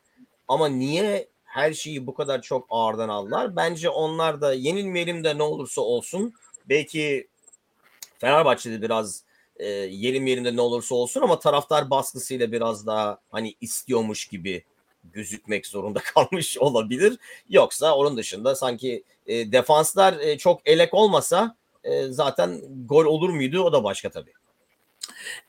Ama niye her şeyi bu kadar çok ağırdan aldılar. Bence onlar da yenilmeyelim de ne olursa olsun. Belki Fenerbahçe'de biraz e, yenilmeyelim de ne olursa olsun ama taraftar baskısıyla biraz daha hani istiyormuş gibi gözükmek zorunda kalmış olabilir. Yoksa onun dışında sanki e, defanslar e, çok elek olmasa e, zaten gol olur muydu o da başka tabii.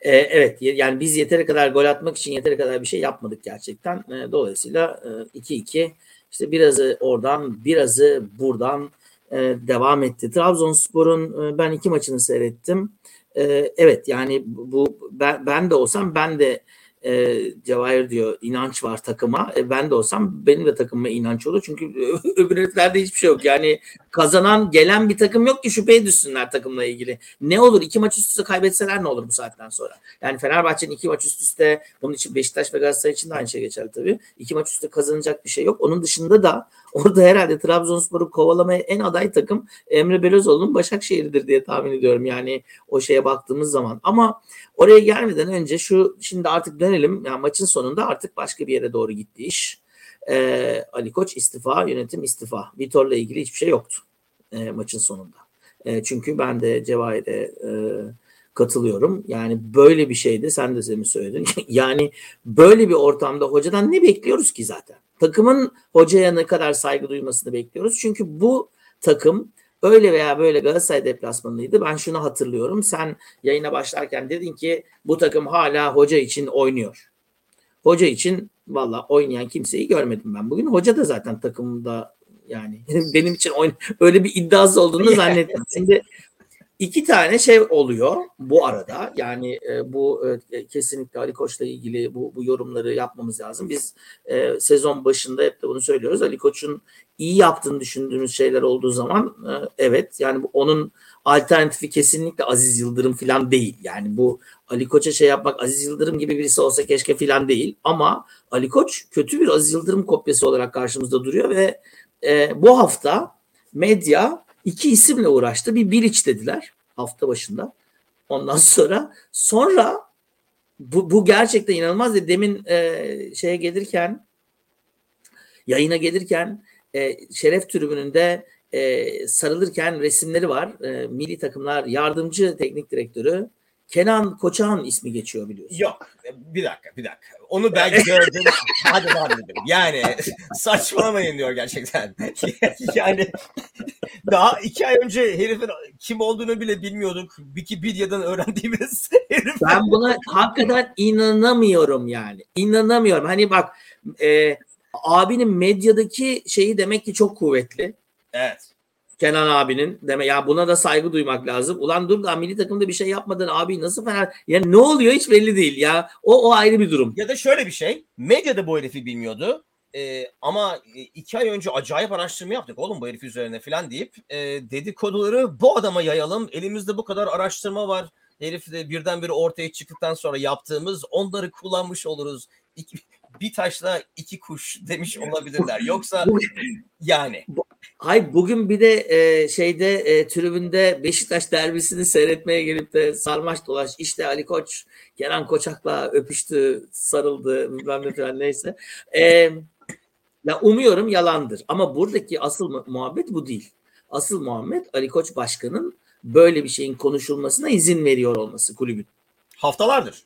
Ee, evet yani biz yeteri kadar gol atmak için yeteri kadar bir şey yapmadık gerçekten. Ee, dolayısıyla 2-2 e, işte birazı oradan birazı buradan e, devam etti. Trabzonspor'un e, ben iki maçını seyrettim. E, evet yani bu ben, ben de olsam ben de e, Cevahir diyor inanç var takıma. E, ben de olsam benim de takımıma inanç olur. Çünkü öbür heriflerde hiçbir şey yok. Yani kazanan gelen bir takım yok ki şüpheye düşsünler takımla ilgili. Ne olur iki maç üst üste kaybetseler ne olur bu saatten sonra? Yani Fenerbahçe'nin iki maç üst üste bunun için Beşiktaş ve Galatasaray için de aynı şey geçerli tabii. İki maç üst üste kazanacak bir şey yok. Onun dışında da orada herhalde Trabzonspor'u kovalamaya en aday takım Emre Belözoğlu'nun Başakşehir'dir diye tahmin ediyorum. Yani o şeye baktığımız zaman. Ama oraya gelmeden önce şu şimdi artık dönelim. Yani maçın sonunda artık başka bir yere doğru gitti iş. Ee, Ali Koç istifa, yönetim istifa. Vitor'la ilgili hiçbir şey yoktu e, maçın sonunda. E, çünkü ben de Cevahir'e e, katılıyorum. Yani böyle bir şeydi sen de senin söyledin. yani böyle bir ortamda hocadan ne bekliyoruz ki zaten? Takımın hocaya ne kadar saygı duymasını bekliyoruz. Çünkü bu takım öyle veya böyle Galatasaray deplasmanıydı. Ben şunu hatırlıyorum. Sen yayına başlarken dedin ki bu takım hala hoca için oynuyor. Hoca için valla oynayan kimseyi görmedim ben. Bugün hoca da zaten takımda yani benim için oyun, öyle bir iddiası olduğunu zannetmiyorum. Şimdi iki tane şey oluyor bu arada. Yani e, bu e, kesinlikle Ali Koç'la ilgili bu, bu yorumları yapmamız lazım. Biz e, sezon başında hep de bunu söylüyoruz. Ali Koç'un iyi yaptığını düşündüğümüz şeyler olduğu zaman e, evet yani bu, onun alternatifi kesinlikle Aziz Yıldırım falan değil. Yani bu Ali Koç'a şey yapmak Aziz Yıldırım gibi birisi olsa keşke falan değil. Ama Ali Koç kötü bir Aziz Yıldırım kopyası olarak karşımızda duruyor ve e, bu hafta medya iki isimle uğraştı. Bir Bilic dediler hafta başında. Ondan sonra sonra bu, bu gerçekten inanılmaz. Demin e, şeye gelirken yayına gelirken e, şeref tribününde e, sarılırken resimleri var. E, milli takımlar yardımcı teknik direktörü Kenan Koçak'ın ismi geçiyor biliyorsun. Yok bir dakika bir dakika. Onu ben gördüm. Hadi devam edelim. Yani saçmalamayın diyor gerçekten. yani daha iki ay önce herifin kim olduğunu bile bilmiyorduk. Wikipedia'dan öğrendiğimiz herif. Ben buna hakikaten inanamıyorum yani. İnanamıyorum. Hani bak e, abinin medyadaki şeyi demek ki çok kuvvetli. Evet. Kenan abinin deme ya buna da saygı duymak lazım. Ulan dur da milli takımda bir şey yapmadın abi nasıl Fener ya ne oluyor hiç belli değil ya. O o ayrı bir durum. Ya da şöyle bir şey. Medyada bu herifi bilmiyordu. Ee, ama iki ay önce acayip araştırma yaptık oğlum bu herif üzerine falan deyip e, dedikoduları bu adama yayalım. Elimizde bu kadar araştırma var. Herif de birdenbire ortaya çıktıktan sonra yaptığımız onları kullanmış oluruz. İki, bir taşla iki kuş demiş olabilirler. Yoksa yani. Hayır bugün bir de e, şeyde e, tribünde Beşiktaş derbisini seyretmeye gelip de sarmaş dolaş işte Ali Koç Kenan Koçak'la öpüştü, sarıldı bilmem ne falan neyse. E, ya umuyorum yalandır ama buradaki asıl muhabbet bu değil. Asıl muhabbet Ali Koç Başkan'ın böyle bir şeyin konuşulmasına izin veriyor olması kulübün. Haftalardır.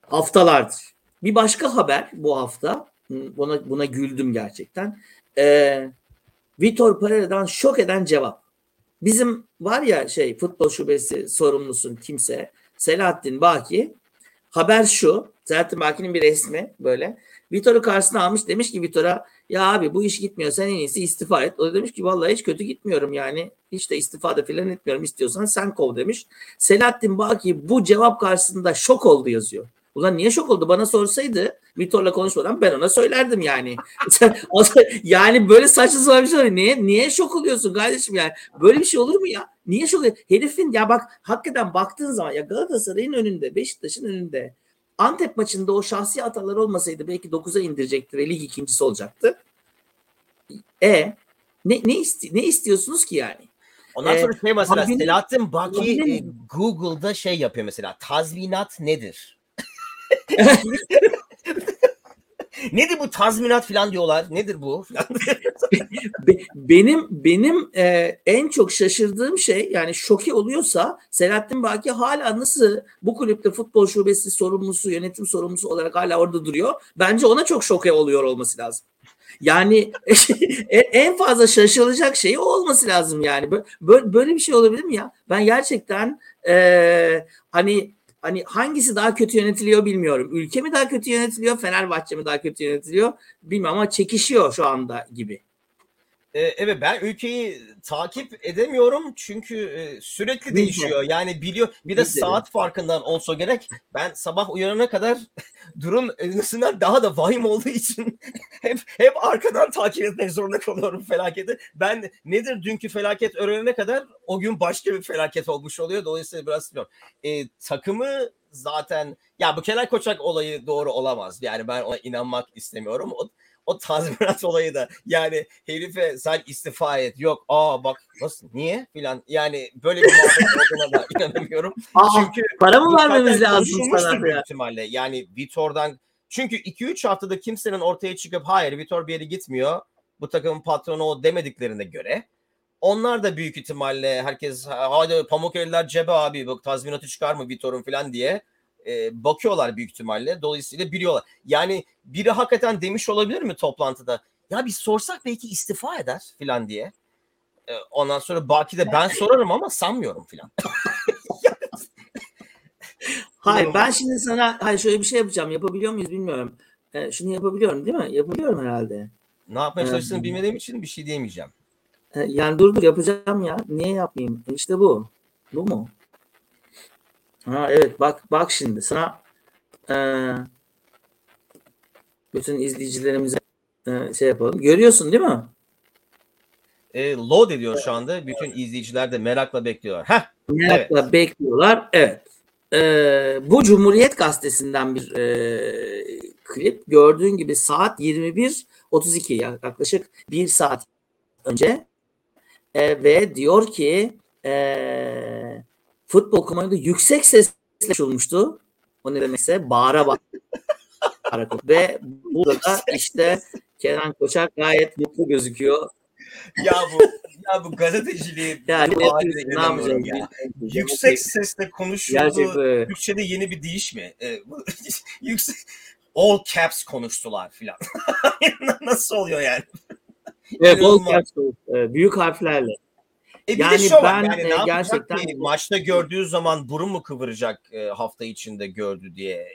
Haftalardır. Bir başka haber bu hafta buna buna güldüm gerçekten. Ee, Vitor Pereira'dan şok eden cevap. Bizim var ya şey futbol şubesi sorumlusun kimse Selahattin Baki haber şu Selahattin Baki'nin bir resmi böyle Vitor'u karşısına almış demiş ki Vitor'a ya abi bu iş gitmiyor sen en iyisi istifa et. O da demiş ki vallahi hiç kötü gitmiyorum yani hiç de istifa da filan etmiyorum istiyorsan sen kov demiş. Selahattin Baki bu cevap karşısında şok oldu yazıyor. Ulan niye şok oldu? Bana sorsaydı Vitor'la konuşmadan ben ona söylerdim yani. yani böyle saçma sapan bir şey Niye, niye şok oluyorsun kardeşim yani? Böyle bir şey olur mu ya? Niye şok oluyorsun? Herifin ya bak hakikaten baktığın zaman ya Galatasaray'ın önünde, Beşiktaş'ın önünde Antep maçında o şahsi hatalar olmasaydı belki 9'a indirecekti ve lig ikincisi olacaktı. E ne ne, isti ne istiyorsunuz ki yani? Ondan sonra şey mesela Selahattin Baki e, Google'da şey yapıyor mesela tazminat nedir? Nedir bu tazminat falan diyorlar. Nedir bu? benim benim e, en çok şaşırdığım şey yani şoke oluyorsa Selahattin Baki hala nasıl bu kulüpte futbol şubesi sorumlusu, yönetim sorumlusu olarak hala orada duruyor. Bence ona çok şoke oluyor olması lazım. Yani en fazla şaşılacak şey olması lazım yani. Böyle, böyle bir şey olabilir mi ya? Ben gerçekten e, hani hani hangisi daha kötü yönetiliyor bilmiyorum. Ülke mi daha kötü yönetiliyor, Fenerbahçe mi daha kötü yönetiliyor bilmiyorum ama çekişiyor şu anda gibi. Ee, evet ben ülkeyi takip edemiyorum çünkü e, sürekli de. değişiyor. Yani biliyor bir de de. saat farkından olsa gerek. Ben sabah uyanana kadar durum eskisinden daha da vahim olduğu için hep hep arkadan takip etmek zorunda kalıyorum felaketi. Ben nedir dünkü felaket öğrenene kadar o gün başka bir felaket olmuş oluyor. Dolayısıyla biraz bilmiyorum. E, takımı zaten ya bu Kenan Koçak olayı doğru olamaz. Yani ben ona inanmak istemiyorum. O, o tazminat olayı da yani herife sen istifa et yok aa bak nasıl niye filan yani böyle bir muhabbet olduğuna da inanamıyorum. Aa, Çünkü para mı vermemiz lazım sana? büyük ihtimalle. Yani Vitor'dan çünkü 2-3 haftada kimsenin ortaya çıkıp hayır Vitor bir yere gitmiyor. Bu takımın patronu o demediklerine göre onlar da büyük ihtimalle herkes hadi pamuk eller cebe abi bak tazminatı çıkar mı Vitor'un falan diye e, bakıyorlar büyük ihtimalle. Dolayısıyla biliyorlar. Yani biri hakikaten demiş olabilir mi toplantıda? Ya biz sorsak belki istifa eder falan diye. E, ondan sonra Baki de ben sorarım ama sanmıyorum falan. Hayır ben şimdi sana hayır şöyle bir şey yapacağım. Yapabiliyor muyuz bilmiyorum. Ee, şunu yapabiliyorum değil mi? Yapabiliyorum herhalde. Ne yapmaya Evet. çalıştığını bilmediğim için bir şey diyemeyeceğim. Ee, yani dur dur yapacağım ya. Niye yapmayayım? İşte bu. Bu mu? Ha evet bak bak şimdi sana eee, bütün izleyicilerimize eee, şey yapalım. Görüyorsun değil mi? E, load ediyor şu anda. Bütün izleyiciler de merakla bekliyorlar. Heh, Merakla bekliyorlar. Evet. Eee, bu Cumhuriyet Gazetesi'nden bir eee, klip. Gördüğün gibi saat 21.32 ya- yaklaşık bir saat önce Eee, ve diyor ki eee futbol komando yüksek sesle konuşulmuştu. O ne demekse bağıra bağıra. ve burada da işte Kenan Koçak gayet mutlu gözüküyor. ya bu ya bu gazeteciliği Yani bu ne haline inanamıyorum ya. Yüksek sesle konuşuldu. Türkçe'de yeni bir deyiş mi? E, yüksek all caps konuştular filan. Nasıl oluyor yani? Evet, İnanılmaz. caps, büyük harflerle. E bir Yani de şu var. ben, Yani e, ne yapacak gerçekten- ki? maçta gördüğü zaman burun mu kıvıracak e, hafta içinde gördü diye.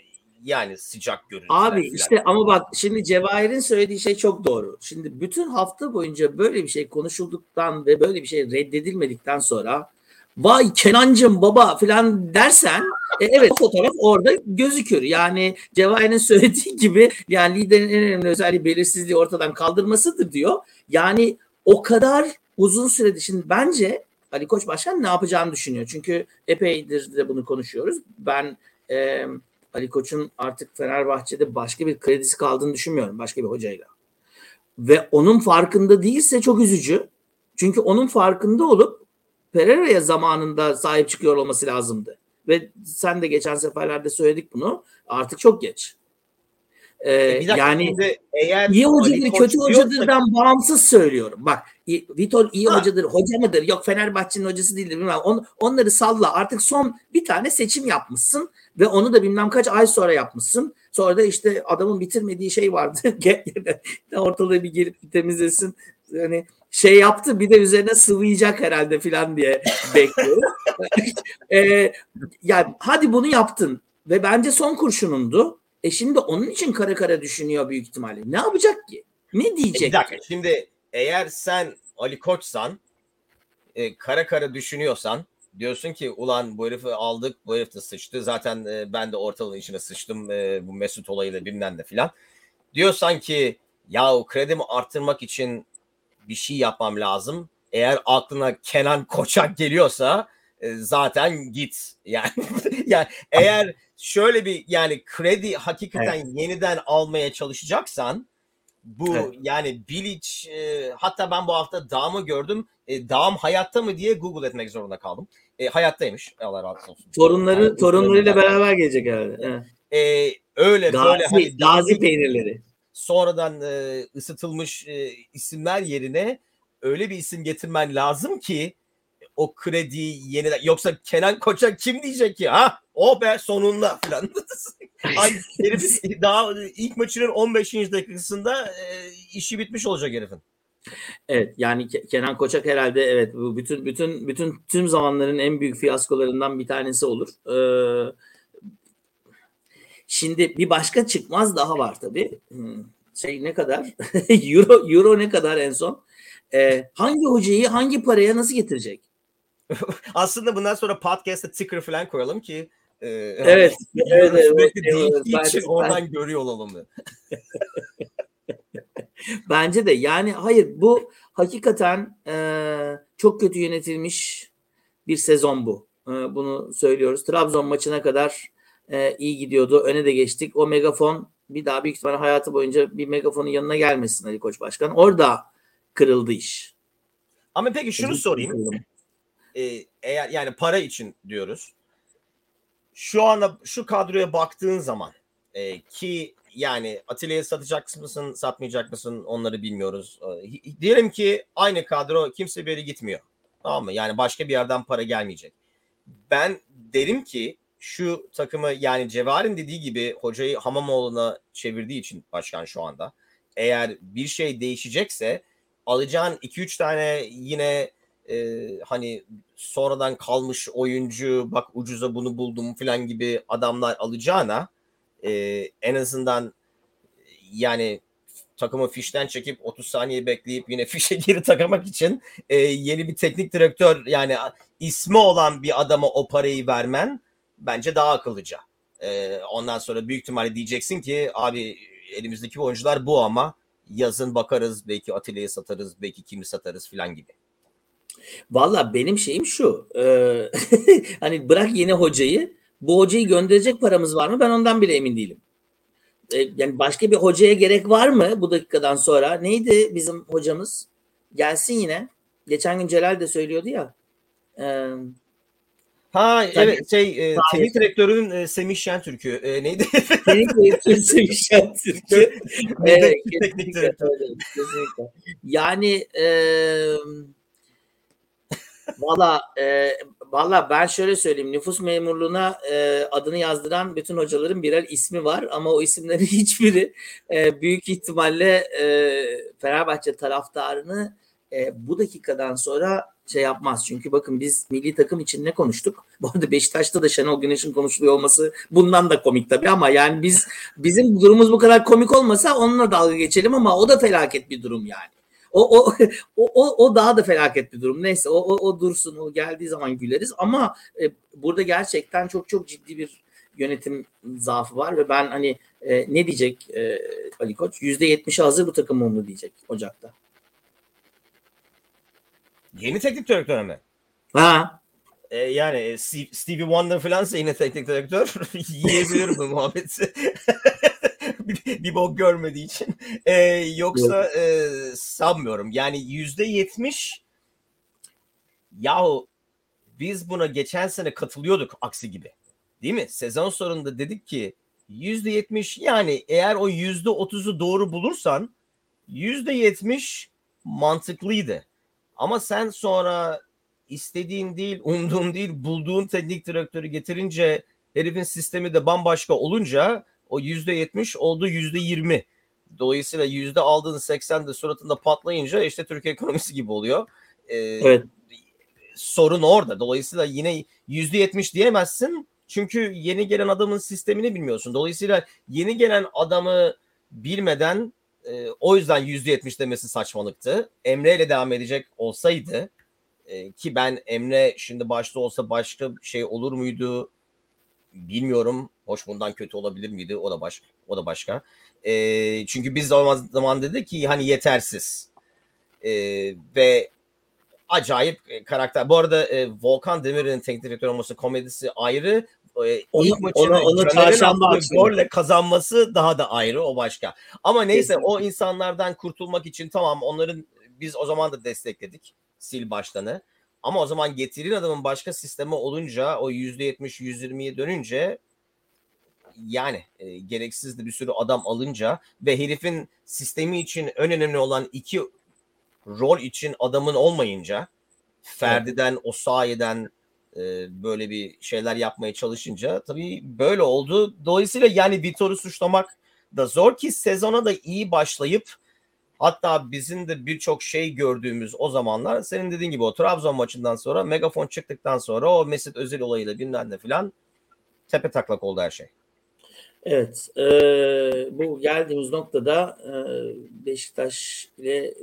Yani sıcak görüntüler Abi filan. işte ama bak şimdi Cevahir'in söylediği şey çok doğru. Şimdi bütün hafta boyunca böyle bir şey konuşulduktan ve böyle bir şey reddedilmedikten sonra vay Kenancım baba filan dersen e, evet fotoğraf orada gözükür. Yani Cevahir'in söylediği gibi yani liderin en önemli özelliği belirsizliği ortadan kaldırmasıdır diyor. Yani o kadar uzun süredir şimdi bence Ali Koç Başkan ne yapacağını düşünüyor. Çünkü epeydir de bunu konuşuyoruz. Ben e, Ali Koç'un artık Fenerbahçe'de başka bir kredisi kaldığını düşünmüyorum başka bir hocayla. Ve onun farkında değilse çok üzücü. Çünkü onun farkında olup Pereira'ya zamanında sahip çıkıyor olması lazımdı. Ve sen de geçen seferlerde söyledik bunu. Artık çok geç. Ee, E yani şimdi eğer iyi hocadır, kötü diyorsa- hocadırdan bağımsız söylüyorum. Bak Vitor iyi Ha. hocadır, hoca mıdır? Yok Fenerbahçe'nin hocası değildir. Bilmem. On, onları salla. Artık son bir tane seçim yapmışsın ve onu da bilmem kaç ay sonra yapmışsın. Sonra da işte adamın bitirmediği şey vardı. Ortalığı bir gelip bir temizlesin. Yani şey yaptı bir de üzerine sıvayacak herhalde filan diye bekliyorum. Ee, yani hadi bunu yaptın ve bence son kurşunundu. E şimdi onun için kara kara düşünüyor büyük ihtimalle. Ne yapacak ki? Ne E diyecek? Bir dakika şimdi eğer sen Ali Koç'san e, kara kara düşünüyorsan diyorsun ki ulan bu herifi aldık bu herif de sıçtı zaten e, ben de ortalığın içine sıçtım e, bu Mesut olayıyla bilmem de filan diyorsan ki ya o kredimi arttırmak için bir şey yapmam lazım eğer aklına Kenan Koçak geliyorsa e, zaten git yani yani eğer şöyle bir yani kredi hakikaten yeniden almaya çalışacaksan bu Evet. yani Bilic e, hatta ben bu hafta Dağım'ı gördüm. E, Dağım hayatta mı diye Google etmek zorunda kaldım. E, hayattaymış. Allah razı olsun. Torunları, Yani torunlarıyla beraber gelecek herhalde. Evet. E, öyle böyle Gazi, hani gazi peynirleri. sonradan e, ısıtılmış e, isimler yerine öyle bir isim getirmen lazım ki o krediyi yeniden yoksa Kenan Koç'a kim diyecek ki ha o be sonunda falan. Ay herif daha ilk maçının 15. dakikasında e, işi bitmiş olacak herifin. Evet yani Ke- Kenan Koçak herhalde evet bu bütün bütün bütün tüm zamanların en büyük fiyaskolarından bir tanesi olur. Ee, Şimdi bir başka çıkmaz daha var tabii. Hmm, Şey ne kadar? Euro, Euro ne kadar en son? Ee, hangi hocayı hangi paraya nasıl getirecek? Aslında bundan sonra podcast'ta ticker falan koyalım ki e, Evet. hani evet, evet, sürekli evet, değiştiği bence- için oradan görüyor olalım. Bence de yani hayır bu hakikaten e, çok kötü yönetilmiş bir sezon bu. E, bunu söylüyoruz. Trabzon maçına kadar e, iyi gidiyordu. Öne de geçtik. O megafon bir daha büyük ihtimalle hayatı boyunca bir megafonun yanına gelmesin Ali Koç Başkan. Orada kırıldı iş. Ama peki şunu sorayım. E, eğer yani para için diyoruz. Şu anda şu kadroya baktığın zaman e, ki yani Atilla'yı satacak mısın, satmayacak mısın onları bilmiyoruz. E, diyelim ki aynı kadro kimse bir yere gitmiyor. Tamam mı? Yani başka bir yerden para gelmeyecek. Ben derim ki şu takımı yani Cevher'in dediği gibi hocayı Hamamoğlu'na çevirdiği için başkan şu anda. Eğer bir şey değişecekse alacağın 2-3 tane yine e, hani sonradan kalmış oyuncu bak ucuza bunu buldum falan gibi adamlar alacağına e, en azından yani takımı fişten çekip 30 saniye bekleyip yine fişe geri takamak için e, yeni bir teknik direktör yani ismi olan bir adama o parayı vermen bence daha akıllıca. E, ondan sonra büyük ihtimalle diyeceksin ki abi elimizdeki oyuncular bu ama yazın bakarız belki Atilla'yı satarız belki kimi satarız falan gibi. Valla benim şeyim şu. e, hani bırak yeni hocayı. Bu hocayı gönderecek paramız var mı? Ben ondan bile emin değilim. E, yani başka bir hocaya gerek var mı bu dakikadan sonra? Neydi bizim hocamız? Gelsin yine. Geçen gün Celal de söylüyordu ya. E, Ha Tabii. evet şey e, teknik direktörün e, Semih Şentürk'ü e, neydi? Keyifli sevişen Türkiye. Neydi? Evet, teknik direktör. kesinlikle. Yani eee valla e, valla ben şöyle söyleyeyim nüfus memurluğuna e, adını yazdıran bütün hocaların birer ismi var ama o isimlerin hiçbiri e, büyük ihtimalle e, Fenerbahçe taraftarını e, bu dakikadan sonra şey yapmaz. Çünkü bakın biz milli takım için ne konuştuk? Bu arada Beşiktaş'ta da Şenol Güneş'in konuşuluyor olması bundan da komik tabii ama yani biz bizim durumumuz bu kadar komik olmasa onunla dalga geçelim ama o da felaket bir durum yani. O o o o, o daha da felaket bir durum. Neyse o, o o dursun. O geldiği zaman güleriz ama e, burada gerçekten çok çok ciddi bir yönetim zaafı var ve ben hani e, ne diyecek e, Ali Koç? %70'i hazır bu takım onu diyecek Ocak'ta. Yeni teknik direktör mü? Ha E, yani e, Stevie Wonder falansa yine teknik direktör yiyebilir bu muhabbeti. bir, bok görmediği için. E, yoksa e, sanmıyorum. Yani yüzde yetmiş yahu biz buna geçen sene katılıyorduk aksi gibi. Değil mi? Sezon sonunda dedik ki yüzde yetmiş yani eğer o yüzde otuzu doğru bulursan yüzde yetmiş mantıklıydı. Ama sen sonra istediğin değil, umduğun değil, bulduğun teknik direktörü getirince herifin sistemi de bambaşka olunca o yüzde yetmiş oldu yüzde yirmi. Dolayısıyla yüzde aldığın 80 de suratında patlayınca işte Türkiye ekonomisi gibi oluyor. Ee, evet. sorun orada. Dolayısıyla yine yüzde yetmiş diyemezsin. Çünkü yeni gelen adamın sistemini bilmiyorsun. Dolayısıyla yeni gelen adamı bilmeden e, o yüzden yüzde yetmiş demesi saçmalıktı. Emre ile devam edecek olsaydı e, ki ben Emre şimdi başta olsa başka şey olur muydu bilmiyorum. Hoş bundan kötü olabilir miydi? O da baş, o da başka. E, çünkü biz o zaman dedi ki hani yetersiz. E, ve acayip e, karakter. Bu arada e, Volkan Demir'in teknik direktör olması komedisi ayrı. E, Onu- onu- onu çarşamba golle kazanması daha da ayrı o başka. Ama neyse Kesinlikle. o insanlardan kurtulmak için tamam onların biz o zaman da destekledik sil baştanı. Ama o zaman getirin adamın başka sistemi olunca o %70 %20'ye dönünce yani e, gereksiz de bir sürü adam alınca ve herifin sistemi için en önemli olan iki rol için adamın olmayınca Ferdi'den, Osayi'den e, böyle bir şeyler yapmaya çalışınca tabii böyle oldu. Dolayısıyla yani Vitor'u suçlamak da zor ki sezona da iyi başlayıp hatta bizim de birçok şey gördüğümüz o zamanlar senin dediğin gibi o Trabzon maçından sonra megafon çıktıktan sonra o Mesut Özil olayıyla bilmem ne filan tepe taklak oldu her şey. Evet, e, bu geldiğimiz noktada e, Beşiktaş ile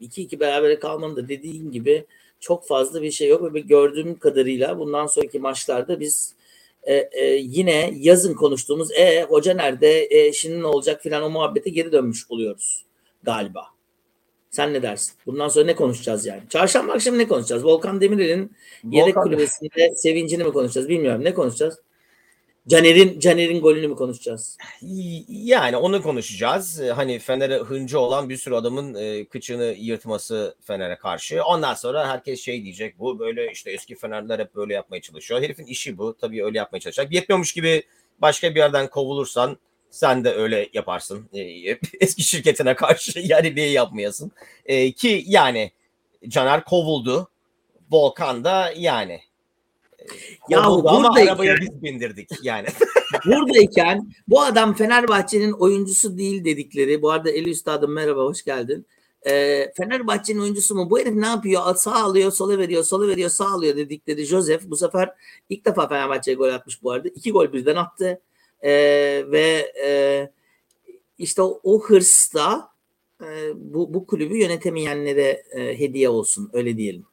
2-2 berabere kalmanın da dediğin gibi çok fazla bir şey yok ve gördüğüm kadarıyla bundan sonraki maçlarda biz e, e, yine yazın konuştuğumuz e hoca nerede, e, şimdi ne olacak? filan o muhabbete geri dönmüş oluyoruz galiba. Sen ne dersin? Bundan sonra ne konuşacağız yani? Çarşamba akşamı ne konuşacağız? Volkan Demirel'in yedek Volkan- kulübesinde sevincini mi konuşacağız? Bilmiyorum. Ne konuşacağız? Caner'in Caner'in golünü mü konuşacağız? Yani onu konuşacağız. Ee, Hani Fener'e hıncı olan bir sürü adamın e, kıçını yırtması Fener'e karşı. Ondan sonra herkes şey diyecek. Bu böyle işte eski Fenerler hep böyle yapmaya çalışıyor. Herifin işi bu. Tabii öyle yapmaya çalışacak. Yetmiyormuş gibi başka bir yerden kovulursan sen de öyle yaparsın. Ee, eski şirketine karşı yani niye yapmayasın? Ee, ki yani Caner kovuldu. Volkan da yani. Kovuldu ama buradayken- arabaya biz bindirdik yani. Buradayken bu adam Fenerbahçe'nin oyuncusu değil dedikleri. Bu arada Eli Üstadım merhaba hoş geldin. Ee, Fenerbahçe'nin oyuncusu mu? Bu herif ne yapıyor? Sağ alıyor, sola veriyor, sola veriyor, sağ alıyor dedikleri Joseph bu sefer ilk defa Fenerbahçe'ye gol atmış bu arada. İki gol birden attı. Ee, ve e, işte o, o hırsla e, bu, bu kulübü yönetemeyenlere e, hediye olsun öyle diyelim.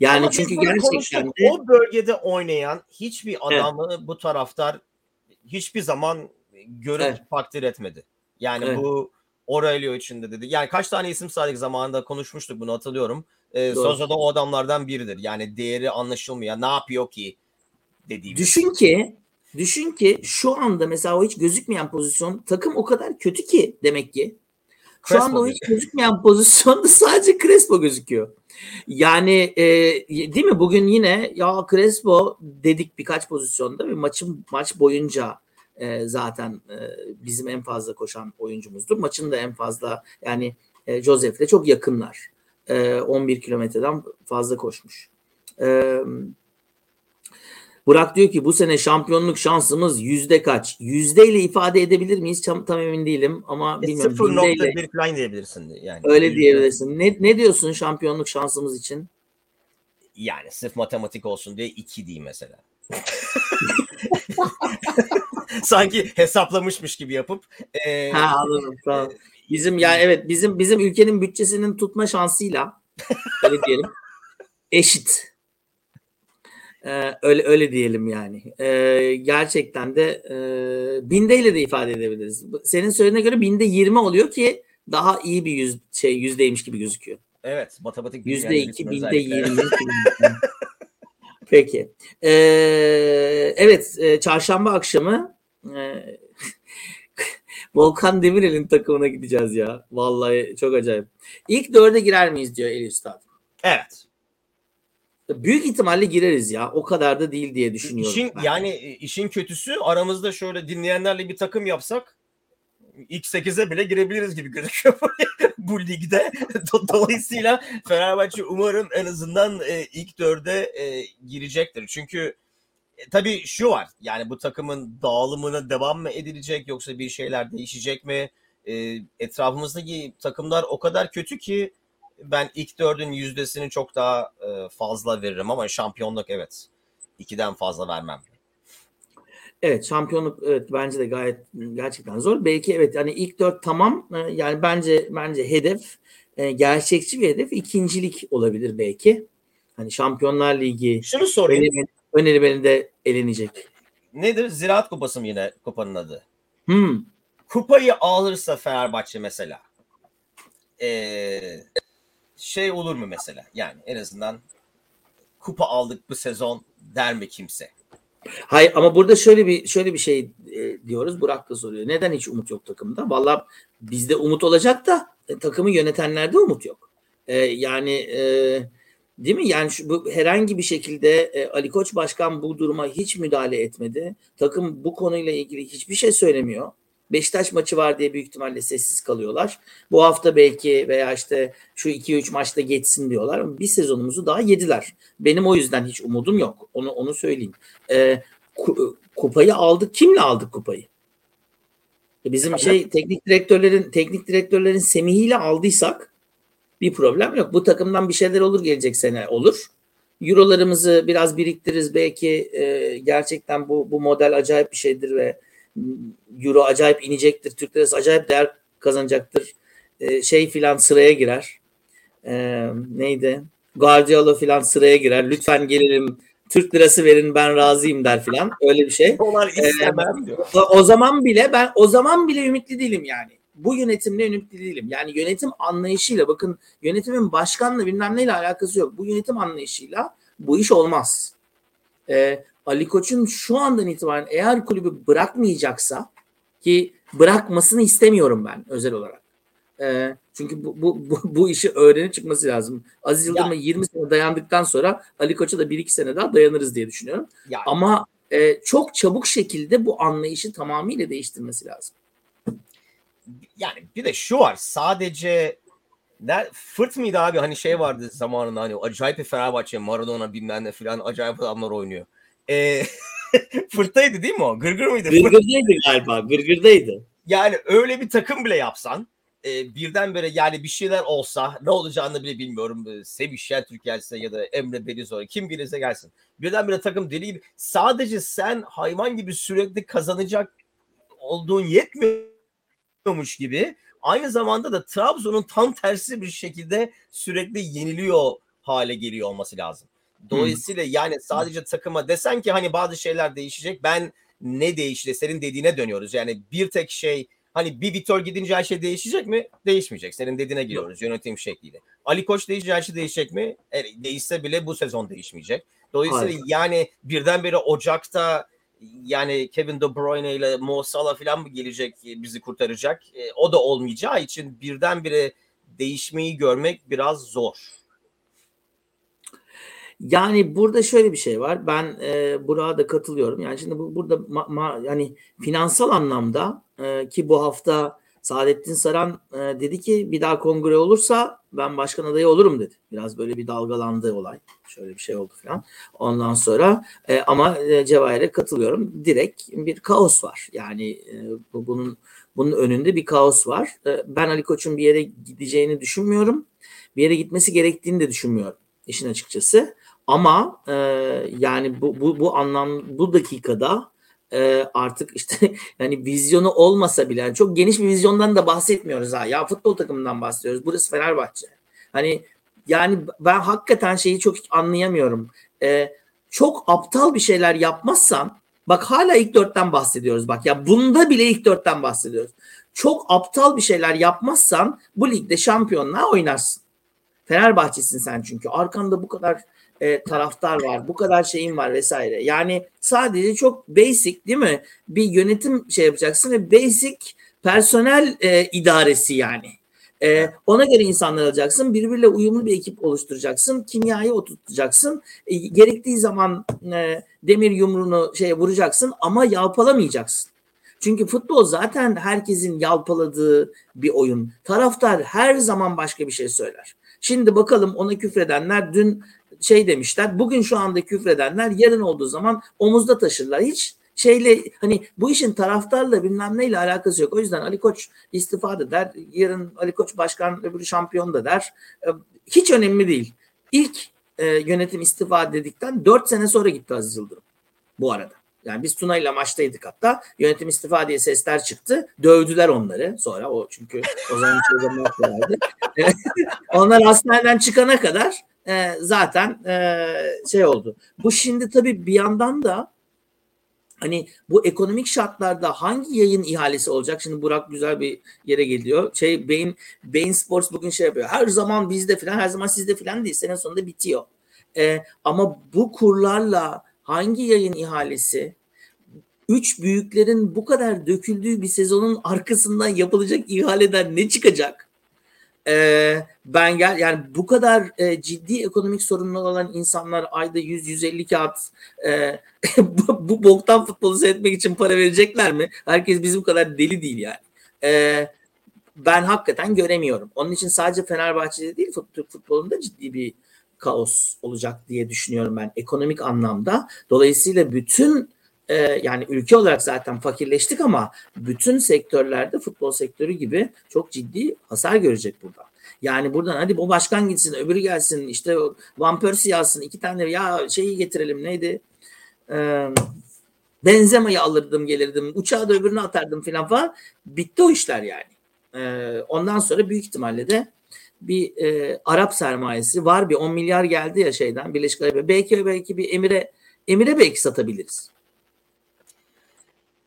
Yani Ama çünkü gerçekten konuştuk. de o bölgede oynayan hiçbir adamı bu taraftar hiçbir zaman görüp Evet. takdir etmedi. Yani Evet. bu Aurelio için de dedi. Yani kaç tane isim saydık zamanında konuşmuştuk bunu hatırlıyorum. Ee. Sosa da o adamlardan biridir. Yani değeri anlaşılmıyor. Ne yapıyor ki dediğimiz. Düşün ki düşün ki şu anda mesela o hiç gözükmeyen pozisyon takım o kadar kötü ki demek ki. Şu Crespo anda o hiç gözükmeyen pozisyonda sadece Crespo gözüküyor. Yani e, değil mi bugün yine ya Crespo dedik birkaç pozisyonda ve maçın maç boyunca e, zaten e, bizim en fazla koşan oyuncumuzdur. Maçın da en fazla yani e, Josef'le çok yakınlar. E, 11 kilometreden fazla koşmuş. E, Burak diyor ki bu sene şampiyonluk şansımız yüzde kaç? Yüzdeyle ifade edebilir miyiz? Tam, tam emin değilim ama E, bilmiyorum. Bindeyle 0.1 falan diyebilirsin. Yani. öyle diyebilirsin. Ne, ne diyorsun şampiyonluk şansımız için? Yani sırf matematik olsun diye 2 diyeyim mesela. Sanki hesaplamışmış gibi yapıp. e, Ha anladım. Tamam. Bizim ya evet bizim bizim ülkenin bütçesinin tutma şansıyla öyle diyelim eşit. Ee, öyle öyle diyelim yani. Ee, gerçekten de e, bindeyle de ifade edebiliriz. Senin söylediğine göre binde 20 oluyor ki daha iyi bir yüz, şey yüzdeymiş gibi gözüküyor. Evet matematik Yüzde iki, binde yirmi. Peki. Ee, evet, çarşamba akşamı e, Volkan Demirel'in takımına gideceğiz ya. Vallahi çok acayip. İlk dörde girer miyiz diyor Eli Üstad. Evet. Büyük ihtimalle gireriz ya. O kadar da değil diye düşünüyorum. İşin ben. yani işin kötüsü aramızda şöyle dinleyenlerle bir takım yapsak ilk 8'e bile girebiliriz gibi gözüküyor bu ligde. Do- Dolayısıyla Fenerbahçe umarım en azından e, ilk dörde e, girecektir. Çünkü e, tabii şu var. Yani bu takımın dağılımına devam mı edilecek yoksa bir şeyler değişecek mi? E, etrafımızdaki takımlar o kadar kötü ki ben ilk dördün yüzdesini çok daha e, fazla veririm ama şampiyonluk evet. ikiden fazla vermem. Evet şampiyonluk evet bence de gayet gerçekten zor. Belki evet hani ilk dört tamam Ee, yani bence bence hedef e, gerçekçi bir hedef ikincilik olabilir belki. Hani Şampiyonlar Ligi Şunu sorayım. öneri, öneribelinde elenecek. Nedir? Ziraat Kupası mı yine kupanın adı? Hmm. Kupayı alırsa Fenerbahçe mesela ee, şey olur mu mesela? Yani en azından kupa aldık bu sezon der mi kimse? Hayır ama burada şöyle bir şöyle bir şey e, diyoruz. Burak da soruyor. Neden hiç umut yok takımda? Vallahi bizde umut olacak da e, takımı yönetenlerde umut yok. E, yani e, değil mi? Yani şu, bu herhangi bir şekilde e, Ali Koç Başkan bu duruma hiç müdahale etmedi. Takım bu konuyla ilgili hiçbir şey söylemiyor. Beşiktaş maçı var diye büyük ihtimalle sessiz kalıyorlar. Bu hafta belki veya işte şu 2-3 maçta geçsin diyorlar. Bir sezonumuzu daha yediler. Benim o yüzden hiç umudum yok. Onu onu söyleyeyim. Ee, ku- kupayı aldık. Kimle aldık kupayı? E, Bizim şey teknik direktörlerin teknik direktörlerin semihiyle aldıysak bir problem yok. Bu takımdan bir şeyler olur gelecek sene olur. Eurolarımızı biraz biriktiririz belki e, gerçekten bu bu model acayip bir şeydir ve Euro acayip inecektir. Türk lirası acayip değer kazanacaktır. E, şey filan sıraya girer. E, neydi? Guardiola filan sıraya girer. Lütfen gelelim Türk lirası verin ben razıyım der filan. Öyle bir şey. Dolar istemem diyor. O, o zaman bile ben o zaman bile ümitli değilim yani. Bu yönetimle ümitli değilim. Yani yönetim anlayışıyla bakın yönetimin başkanla bilmem neyle alakası yok. Bu yönetim anlayışıyla bu iş olmaz. Ee, Ali Koç'un şu andan itibaren eğer kulübü bırakmayacaksa ki bırakmasını istemiyorum ben özel olarak. Ee, çünkü bu, bu, bu, bu işi öğrenip çıkması lazım. Aziz Yıldırım'a 20 sene dayandıktan sonra Ali Koç'a da 1-2 sene daha dayanırız diye düşünüyorum. Yani, Ama e, çok çabuk şekilde bu anlayışı tamamıyla değiştirmesi lazım. yani bir de şu var sadece ne, Fırt mıydı abi hani şey vardı zamanında hani acayip bir Fenerbahçe Maradona bilmem ne falan acayip adamlar oynuyor. Ee, Fırt'taydı değil mi o? Gırgır mıydı? Gırgırdaydı galiba. Gırgırdaydı. Yani öyle bir takım bile yapsan e, birdenbire yani bir şeyler olsa ne olacağını bile bilmiyorum. E, Semih Şentürk gelse ya da Emre Belizoğlu kim gelirse gelsin. Birdenbire takım deli gibi. Sadece sen hayvan gibi sürekli kazanacak olduğun yetmiyormuş gibi aynı zamanda da Trabzon'un tam tersi bir şekilde sürekli yeniliyor hale geliyor olması lazım. Dolayısıyla yani sadece takıma desen ki hani bazı şeyler değişecek. Ben ne değişti? Senin dediğine dönüyoruz. Yani bir tek şey hani bir Vitor gidince her şey değişecek mi? Değişmeyecek. Senin dediğine giriyoruz yönetim şekliyle. Ali Koç değişince her şey değişecek mi? E, değişse bile bu sezon değişmeyecek. Dolayısıyla Hayır. yani birdenbire Ocak'ta yani Kevin De Bruyne ile Mo Salah falan mı gelecek e, bizi kurtaracak? E, o da olmayacağı için birdenbire değişmeyi görmek biraz zor. Yani burada şöyle bir şey var. Ben e, Burak'a da katılıyorum. Yani şimdi bu, burada ma, ma- yani finansal anlamda e, ki bu hafta Saadettin Saran e, dedi ki bir daha kongre olursa ben başkan adayı olurum dedi. Biraz böyle bir dalgalandı olay. Şöyle bir şey oldu falan. Ondan sonra e, ama e, Cevahir'e katılıyorum. Direkt bir kaos var. Yani e, bu, bunun bunun önünde bir kaos var. E, ben Ali Koç'un bir yere gideceğini düşünmüyorum. Bir yere gitmesi gerektiğini de düşünmüyorum işin açıkçası. Ama e, yani bu, bu, bu anlam bu dakikada e, artık işte yani vizyonu olmasa bile yani çok geniş bir vizyondan da bahsetmiyoruz ha. Ya futbol takımından bahsediyoruz. Burası Fenerbahçe. Hani yani ben hakikaten şeyi çok anlayamıyorum. E, çok aptal bir şeyler yapmazsan bak hala ilk dörtten bahsediyoruz bak ya bunda bile ilk dörtten bahsediyoruz. Çok aptal bir şeyler yapmazsan bu ligde şampiyonluğa oynarsın. Fenerbahçesin sen çünkü. Arkanda bu kadar e, taraftar var. Bu kadar şeyin var vesaire. Yani sadece çok basic değil mi? Bir yönetim şey yapacaksın ve basic personel e, idaresi yani. E, ona göre insanlar alacaksın. Birbiriyle uyumlu bir ekip oluşturacaksın. Kimyayı oturtacaksın. E, gerektiği zaman e, demir yumruğunu şeye vuracaksın ama yalpalamayacaksın. Çünkü futbol zaten herkesin yalpaladığı bir oyun. Taraftar her zaman başka bir şey söyler. Şimdi bakalım ona küfredenler dün şey demişler. Bugün şu anda küfredenler yarın olduğu zaman omuzda taşırlar. Hiç şeyle hani bu işin taraftarla bilmem neyle alakası yok. O yüzden Ali Koç istifa da der. Yarın Ali Koç başkan öbürü şampiyon da der. Ee, Hiç önemli değil. İlk e, yönetim istifa dedikten 4 sene sonra gitti Aziz Yıldırım. Bu arada. Yani biz Tuna ile maçtaydık hatta. Yönetim istifa diye sesler çıktı. Dövdüler onları sonra. O çünkü o zaman yapıyorlardı. Onlar hastaneden çıkana kadar e, zaten e, şey oldu. Bu şimdi tabii bir yandan da hani bu ekonomik şartlarda hangi yayın ihalesi olacak? Şimdi Burak güzel bir yere geliyor. Şey Beyin Beyin Sports bugün şey yapıyor. Her zaman bizde filan, her zaman sizde filan değil. Sene sonunda bitiyor. E, ama bu kurlarla hangi yayın ihalesi üç büyüklerin bu kadar döküldüğü bir sezonun arkasından yapılacak ihaleden ne çıkacak? Ee, ben gel yani bu kadar e, ciddi ekonomik sorunlar olan insanlar ayda 100-150 kağıt e, bu, bu boktan futbolu seyretmek için para verecekler mi? Herkes bizim kadar deli değil yani. E, ben hakikaten göremiyorum. Onun için sadece Fenerbahçe'de değil Türk futbolunda ciddi bir kaos olacak diye düşünüyorum ben ekonomik anlamda. Dolayısıyla bütün e, yani ülke olarak zaten fakirleştik ama bütün sektörlerde futbol sektörü gibi çok ciddi hasar görecek burada. Yani buradan hadi o başkan gitsin öbürü gelsin işte Van Persie alsın iki tane ya şeyi getirelim neydi? Ee, Benzema'yı alırdım gelirdim. Uçağı da öbürüne atardım falan falan. Bitti o işler yani. Ee, ondan sonra büyük ihtimalle de bir e, Arap sermayesi var. Bir 10 milyar geldi ya şeyden Birleşik Arap. Belki belki bir Emir'e Emir'e belki satabiliriz.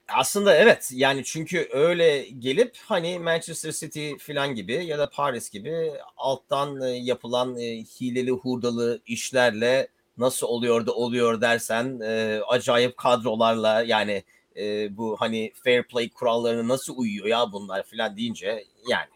Aslında evet yani çünkü öyle gelip hani Manchester City falan gibi ya da Paris gibi alttan e, yapılan e, hileli hurdalı işlerle nasıl oluyor da oluyor dersen e, acayip kadrolarla yani bu hani fair play kurallarına nasıl uyuyor ya bunlar falan deyince yani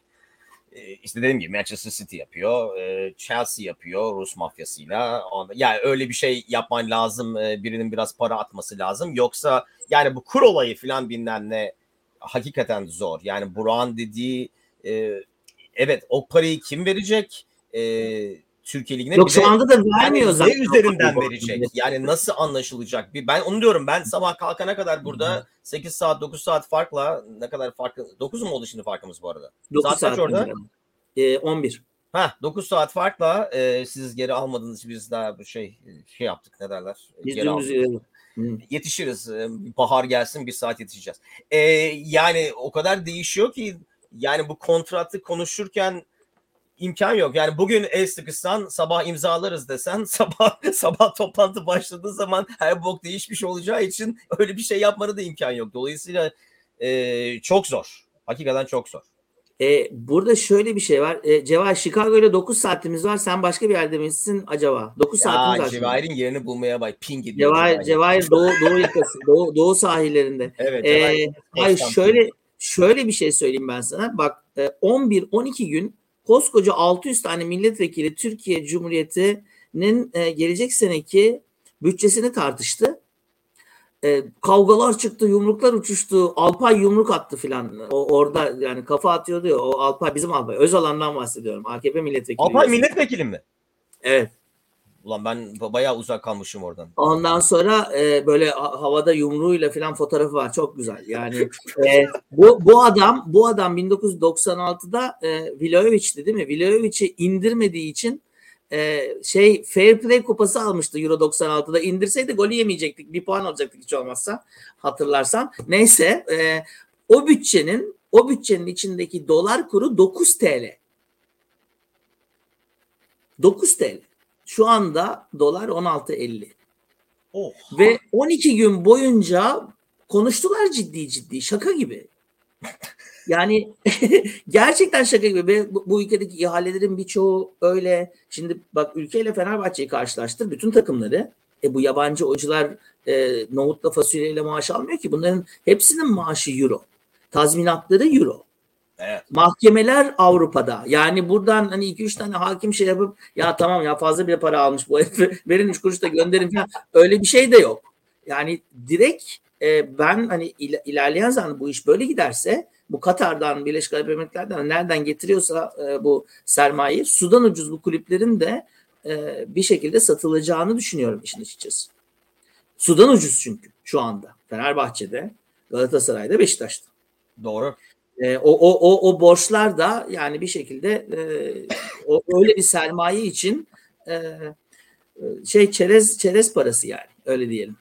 işte dediğim gibi Manchester City yapıyor, e, Chelsea yapıyor Rus mafyasıyla. Yani öyle bir şey yapman lazım, e, birinin biraz para atması lazım. Yoksa yani bu kur olayı falan bilmem ne hakikaten zor. Yani Burak'ın dediği evet o parayı kim verecek? E, Türkiye Ligi'ne Yok şu anda da vermiyor yani zaten. ne üzerinden verecek? Yani nasıl anlaşılacak? Bir ben onu diyorum. Ben sabah kalkana kadar burada 8 saat 9 saat farkla ne kadar farklı 9 mu oldu şimdi farkımız bu arada? 9 Saat kaç saat orada? önce. Ee, 11. Ha 9 saat farkla e, siz geri almadınız biz daha şey şey yaptık ne derler? Biz Geri aldık. dümdüz ilerledik. Hı. Yetişiriz. E, Bahar gelsin bir saat yetişeceğiz. E, yani o kadar değişiyor ki yani bu kontratı konuşurken imkan yok. Yani bugün el sıkışsan sabah imzalarız desen sabah sabah toplantı başladığı zaman her bok değişmiş olacağı için öyle bir şey yapmanı da imkan yok. Dolayısıyla e, çok zor. Hakikaten çok zor. Ee, burada şöyle bir şey var. Ee, Cevahir Chicago ile 9 saatimiz var. Sen başka bir yerde misin acaba? 9 saatimiz Ya var. Cevahir'in yerini bulmaya bak. Ping gidiyor. Cevahir, Cevahir doğu, doğu yakası, doğu, doğu sahillerinde. Evet. Cevahir- hayır şöyle şöyle bir şey söyleyeyim ben sana. Bak e, 11-12 gün koskoca 600 tane milletvekili Türkiye Cumhuriyeti'nin e, gelecek seneki bütçesini tartıştı. E, kavgalar çıktı, yumruklar uçuştu. Alpay yumruk attı filan. O orada yani kafa atıyordu ya. O Alpay bizim Alpay. Özalan'dan bahsediyorum. AKP milletvekili. Alpay milletvekili mi? Evet. Ulan ben ba- bayağı uzak kalmışım oradan. Ondan sonra e, böyle ha- havada yumruğuyla falan fotoğrafı var. Çok güzel. Yani e, bu bu adam bu adam 1996'da e, Vlahovic'ti değil mi? Vlahovic'i indirmediği için e, şey Fair Play kupası almıştı Euro 96'da. İndirseydi golü yemeyecektik. Bir puan alacaktık hiç olmazsa. Hatırlarsan. Neyse e, o bütçenin o bütçenin içindeki dolar kuru 9 TL. 9 TL. Şu anda dolar 16.50. Oh. Ve 12 gün boyunca konuştular ciddi ciddi şaka gibi. Yani gerçekten şaka gibi. Ve bu, bu ülkedeki ihalelerin birçoğu öyle. Şimdi bak ülkeyle Fenerbahçe'yi karşılaştır. Bütün takımları. E bu yabancı oyuncular e, nohutla fasulyeyle maaş almıyor ki. Bunların hepsinin maaşı euro. Tazminatları euro. Evet. Mahkemeler Avrupa'da. Yani buradan hani 2-3 tane hakim şey yapıp ya tamam ya fazla bir para almış bu herif verin 3 kuruş da gönderin falan. Öyle bir şey de yok. Yani direkt e, ben hani il- ilerleyen zaman bu iş böyle giderse bu Katar'dan Birleşik Arap Emirlikleri'den nereden getiriyorsa e, bu sermayeyi sudan ucuz bu kulüplerin de e, bir şekilde satılacağını düşünüyorum işin açıkçası. Sudan ucuz çünkü şu anda. Fenerbahçe'de, Galatasaray'da, Beşiktaş'ta. Doğru. E, o, o, o, o borçlar da yani bir şekilde e, o, öyle bir sermaye için e, şey çerez çerez parası yani öyle diyelim.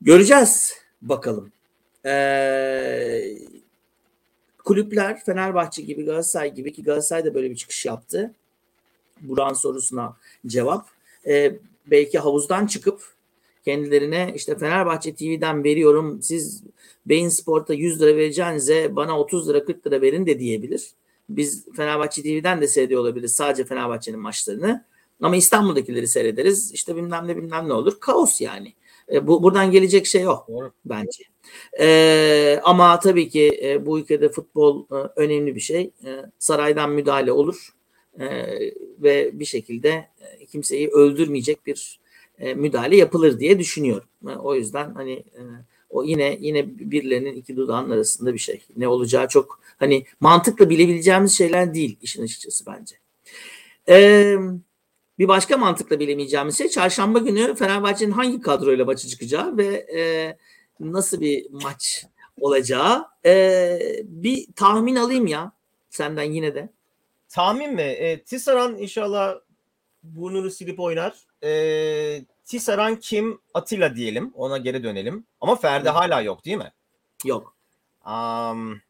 Göreceğiz bakalım. E, kulüpler Fenerbahçe gibi Galatasaray gibi ki Galatasaray da böyle bir çıkış yaptı. Buran sorusuna cevap. E, belki havuzdan çıkıp kendilerine işte Fenerbahçe TV'den veriyorum siz Beyin Sport'a 100 lira vereceğinize bana 30 lira 40 lira verin de diyebilir. Biz Fenerbahçe TV'den de seyrediyor olabiliriz sadece Fenerbahçe'nin maçlarını. Ama İstanbul'dakileri seyrederiz. İşte bilmem ne bilmem ne olur. Kaos yani. E, bu buradan gelecek şey yok Doğru. bence. E, ama tabii ki e, bu ülkede futbol e, önemli bir şey. E, saraydan müdahale olur E, ve bir şekilde e, kimseyi öldürmeyecek bir e, müdahale yapılır diye düşünüyorum. E, o yüzden hani e, o yine yine birilerinin iki dudağının arasında bir şey. Ne olacağı çok hani mantıkla bilebileceğimiz şeyler değil işin açıkçası bence. Ee, bir başka mantıkla bilemeyeceğimiz şey çarşamba günü Fenerbahçe'nin hangi kadroyla maçı çıkacağı ve e, nasıl bir maç olacağı. Ee, bir tahmin alayım ya senden yine de. Tahmin mi? E, Tissaran inşallah burnunu silip oynar. E, Tissaran kim? Atilla diyelim. Ona geri dönelim. Ama Ferdi hala yok değil mi? Yok. Um,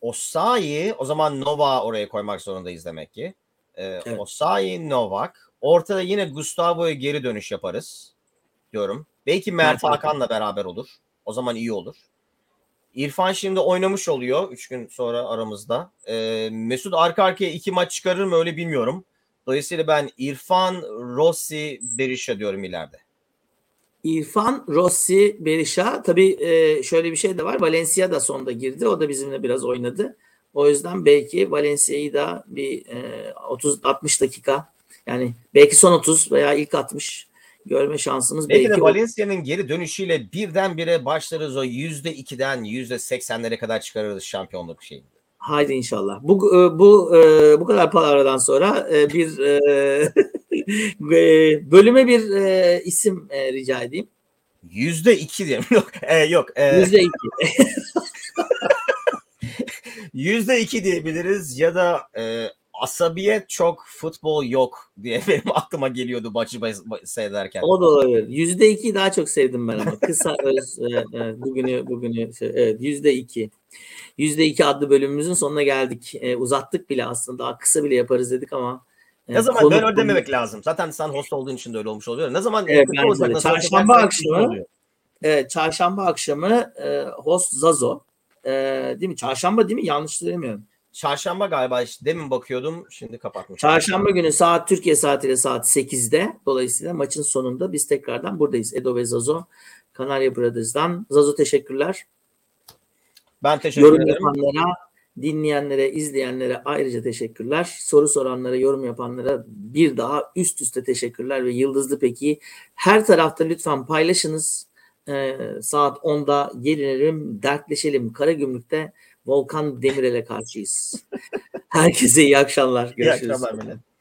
Osayi o zaman Nova oraya koymak zorundayız demek ki. Ee, Evet. Osayi, Novak. Ortada yine Gustavo'ya geri dönüş yaparız diyorum. Belki Mert Hakan'la beraber olur. O zaman iyi olur. İrfan şimdi oynamış oluyor 3 gün sonra aramızda. Ee, Mesut arka arkaya iki maç çıkarır mı öyle bilmiyorum. Dolayısıyla ben İrfan, Rossi, Berisha diyorum ileride. İrfan, Rossi, Berisha. Tabii e, şöyle bir şey de var. Valencia da sonda girdi. O da bizimle biraz oynadı. O yüzden belki Valencia'yı da bir e, 30-60 dakika yani belki son 30 veya ilk 60 görme şansımız Belki, belki, de Valencia'nın geri dönüşüyle birdenbire başlarız o %2'den %80'lere kadar çıkarırız şampiyonluk şeyini. Haydi inşallah. Bu e, bu e, bu kadar palavradan sonra e, bir bölüme bir isim rica edeyim. Yüzde iki diyelim. Yok, e, yok. Yüzde iki. Yüzde iki diyebiliriz ya da e, asabiyet çok, futbol yok diye benim aklıma geliyordu maçı seyrederken. O da olabilir. Yüzde iki daha çok sevdim ben ama. Kısa öz e, e, bugünü bugünü şey, evet yüzde iki. Yüzde iki adlı bölümümüzün sonuna geldik. E, uzattık bile aslında. Daha kısa bile yaparız dedik ama. e, Ne zaman konu- böyle öyle dememek lazım. Zaten sen host olduğun için de öyle olmuş oluyor. Ne zaman Evet, bence olacak, nasıl Çarşamba akşamı-. Evet, çarşamba akşamı e, host Zazo. E, değil mi? Çarşamba değil mi? Yanlış söylemiyorum. Çarşamba galiba işte demin bakıyordum şimdi kapatmış. Çarşamba günü saat Türkiye saatiyle saat 8'de. Dolayısıyla maçın sonunda biz tekrardan buradayız. Edo ve Zazo. Kanarya Brothers'dan. Zazo teşekkürler. Ben teşekkür Yorum ederim. yapanlara, dinleyenlere, izleyenlere ayrıca teşekkürler. Soru soranlara, yorum yapanlara bir daha üst üste teşekkürler ve Yıldızlı Peki her tarafta lütfen paylaşınız. Ee, saat 10'da gelinelim, dertleşelim. Karagümrük'te Volkan Demirel'e karşıyız. Herkese iyi akşamlar. İyi Görüşürüz. akşamlar millet.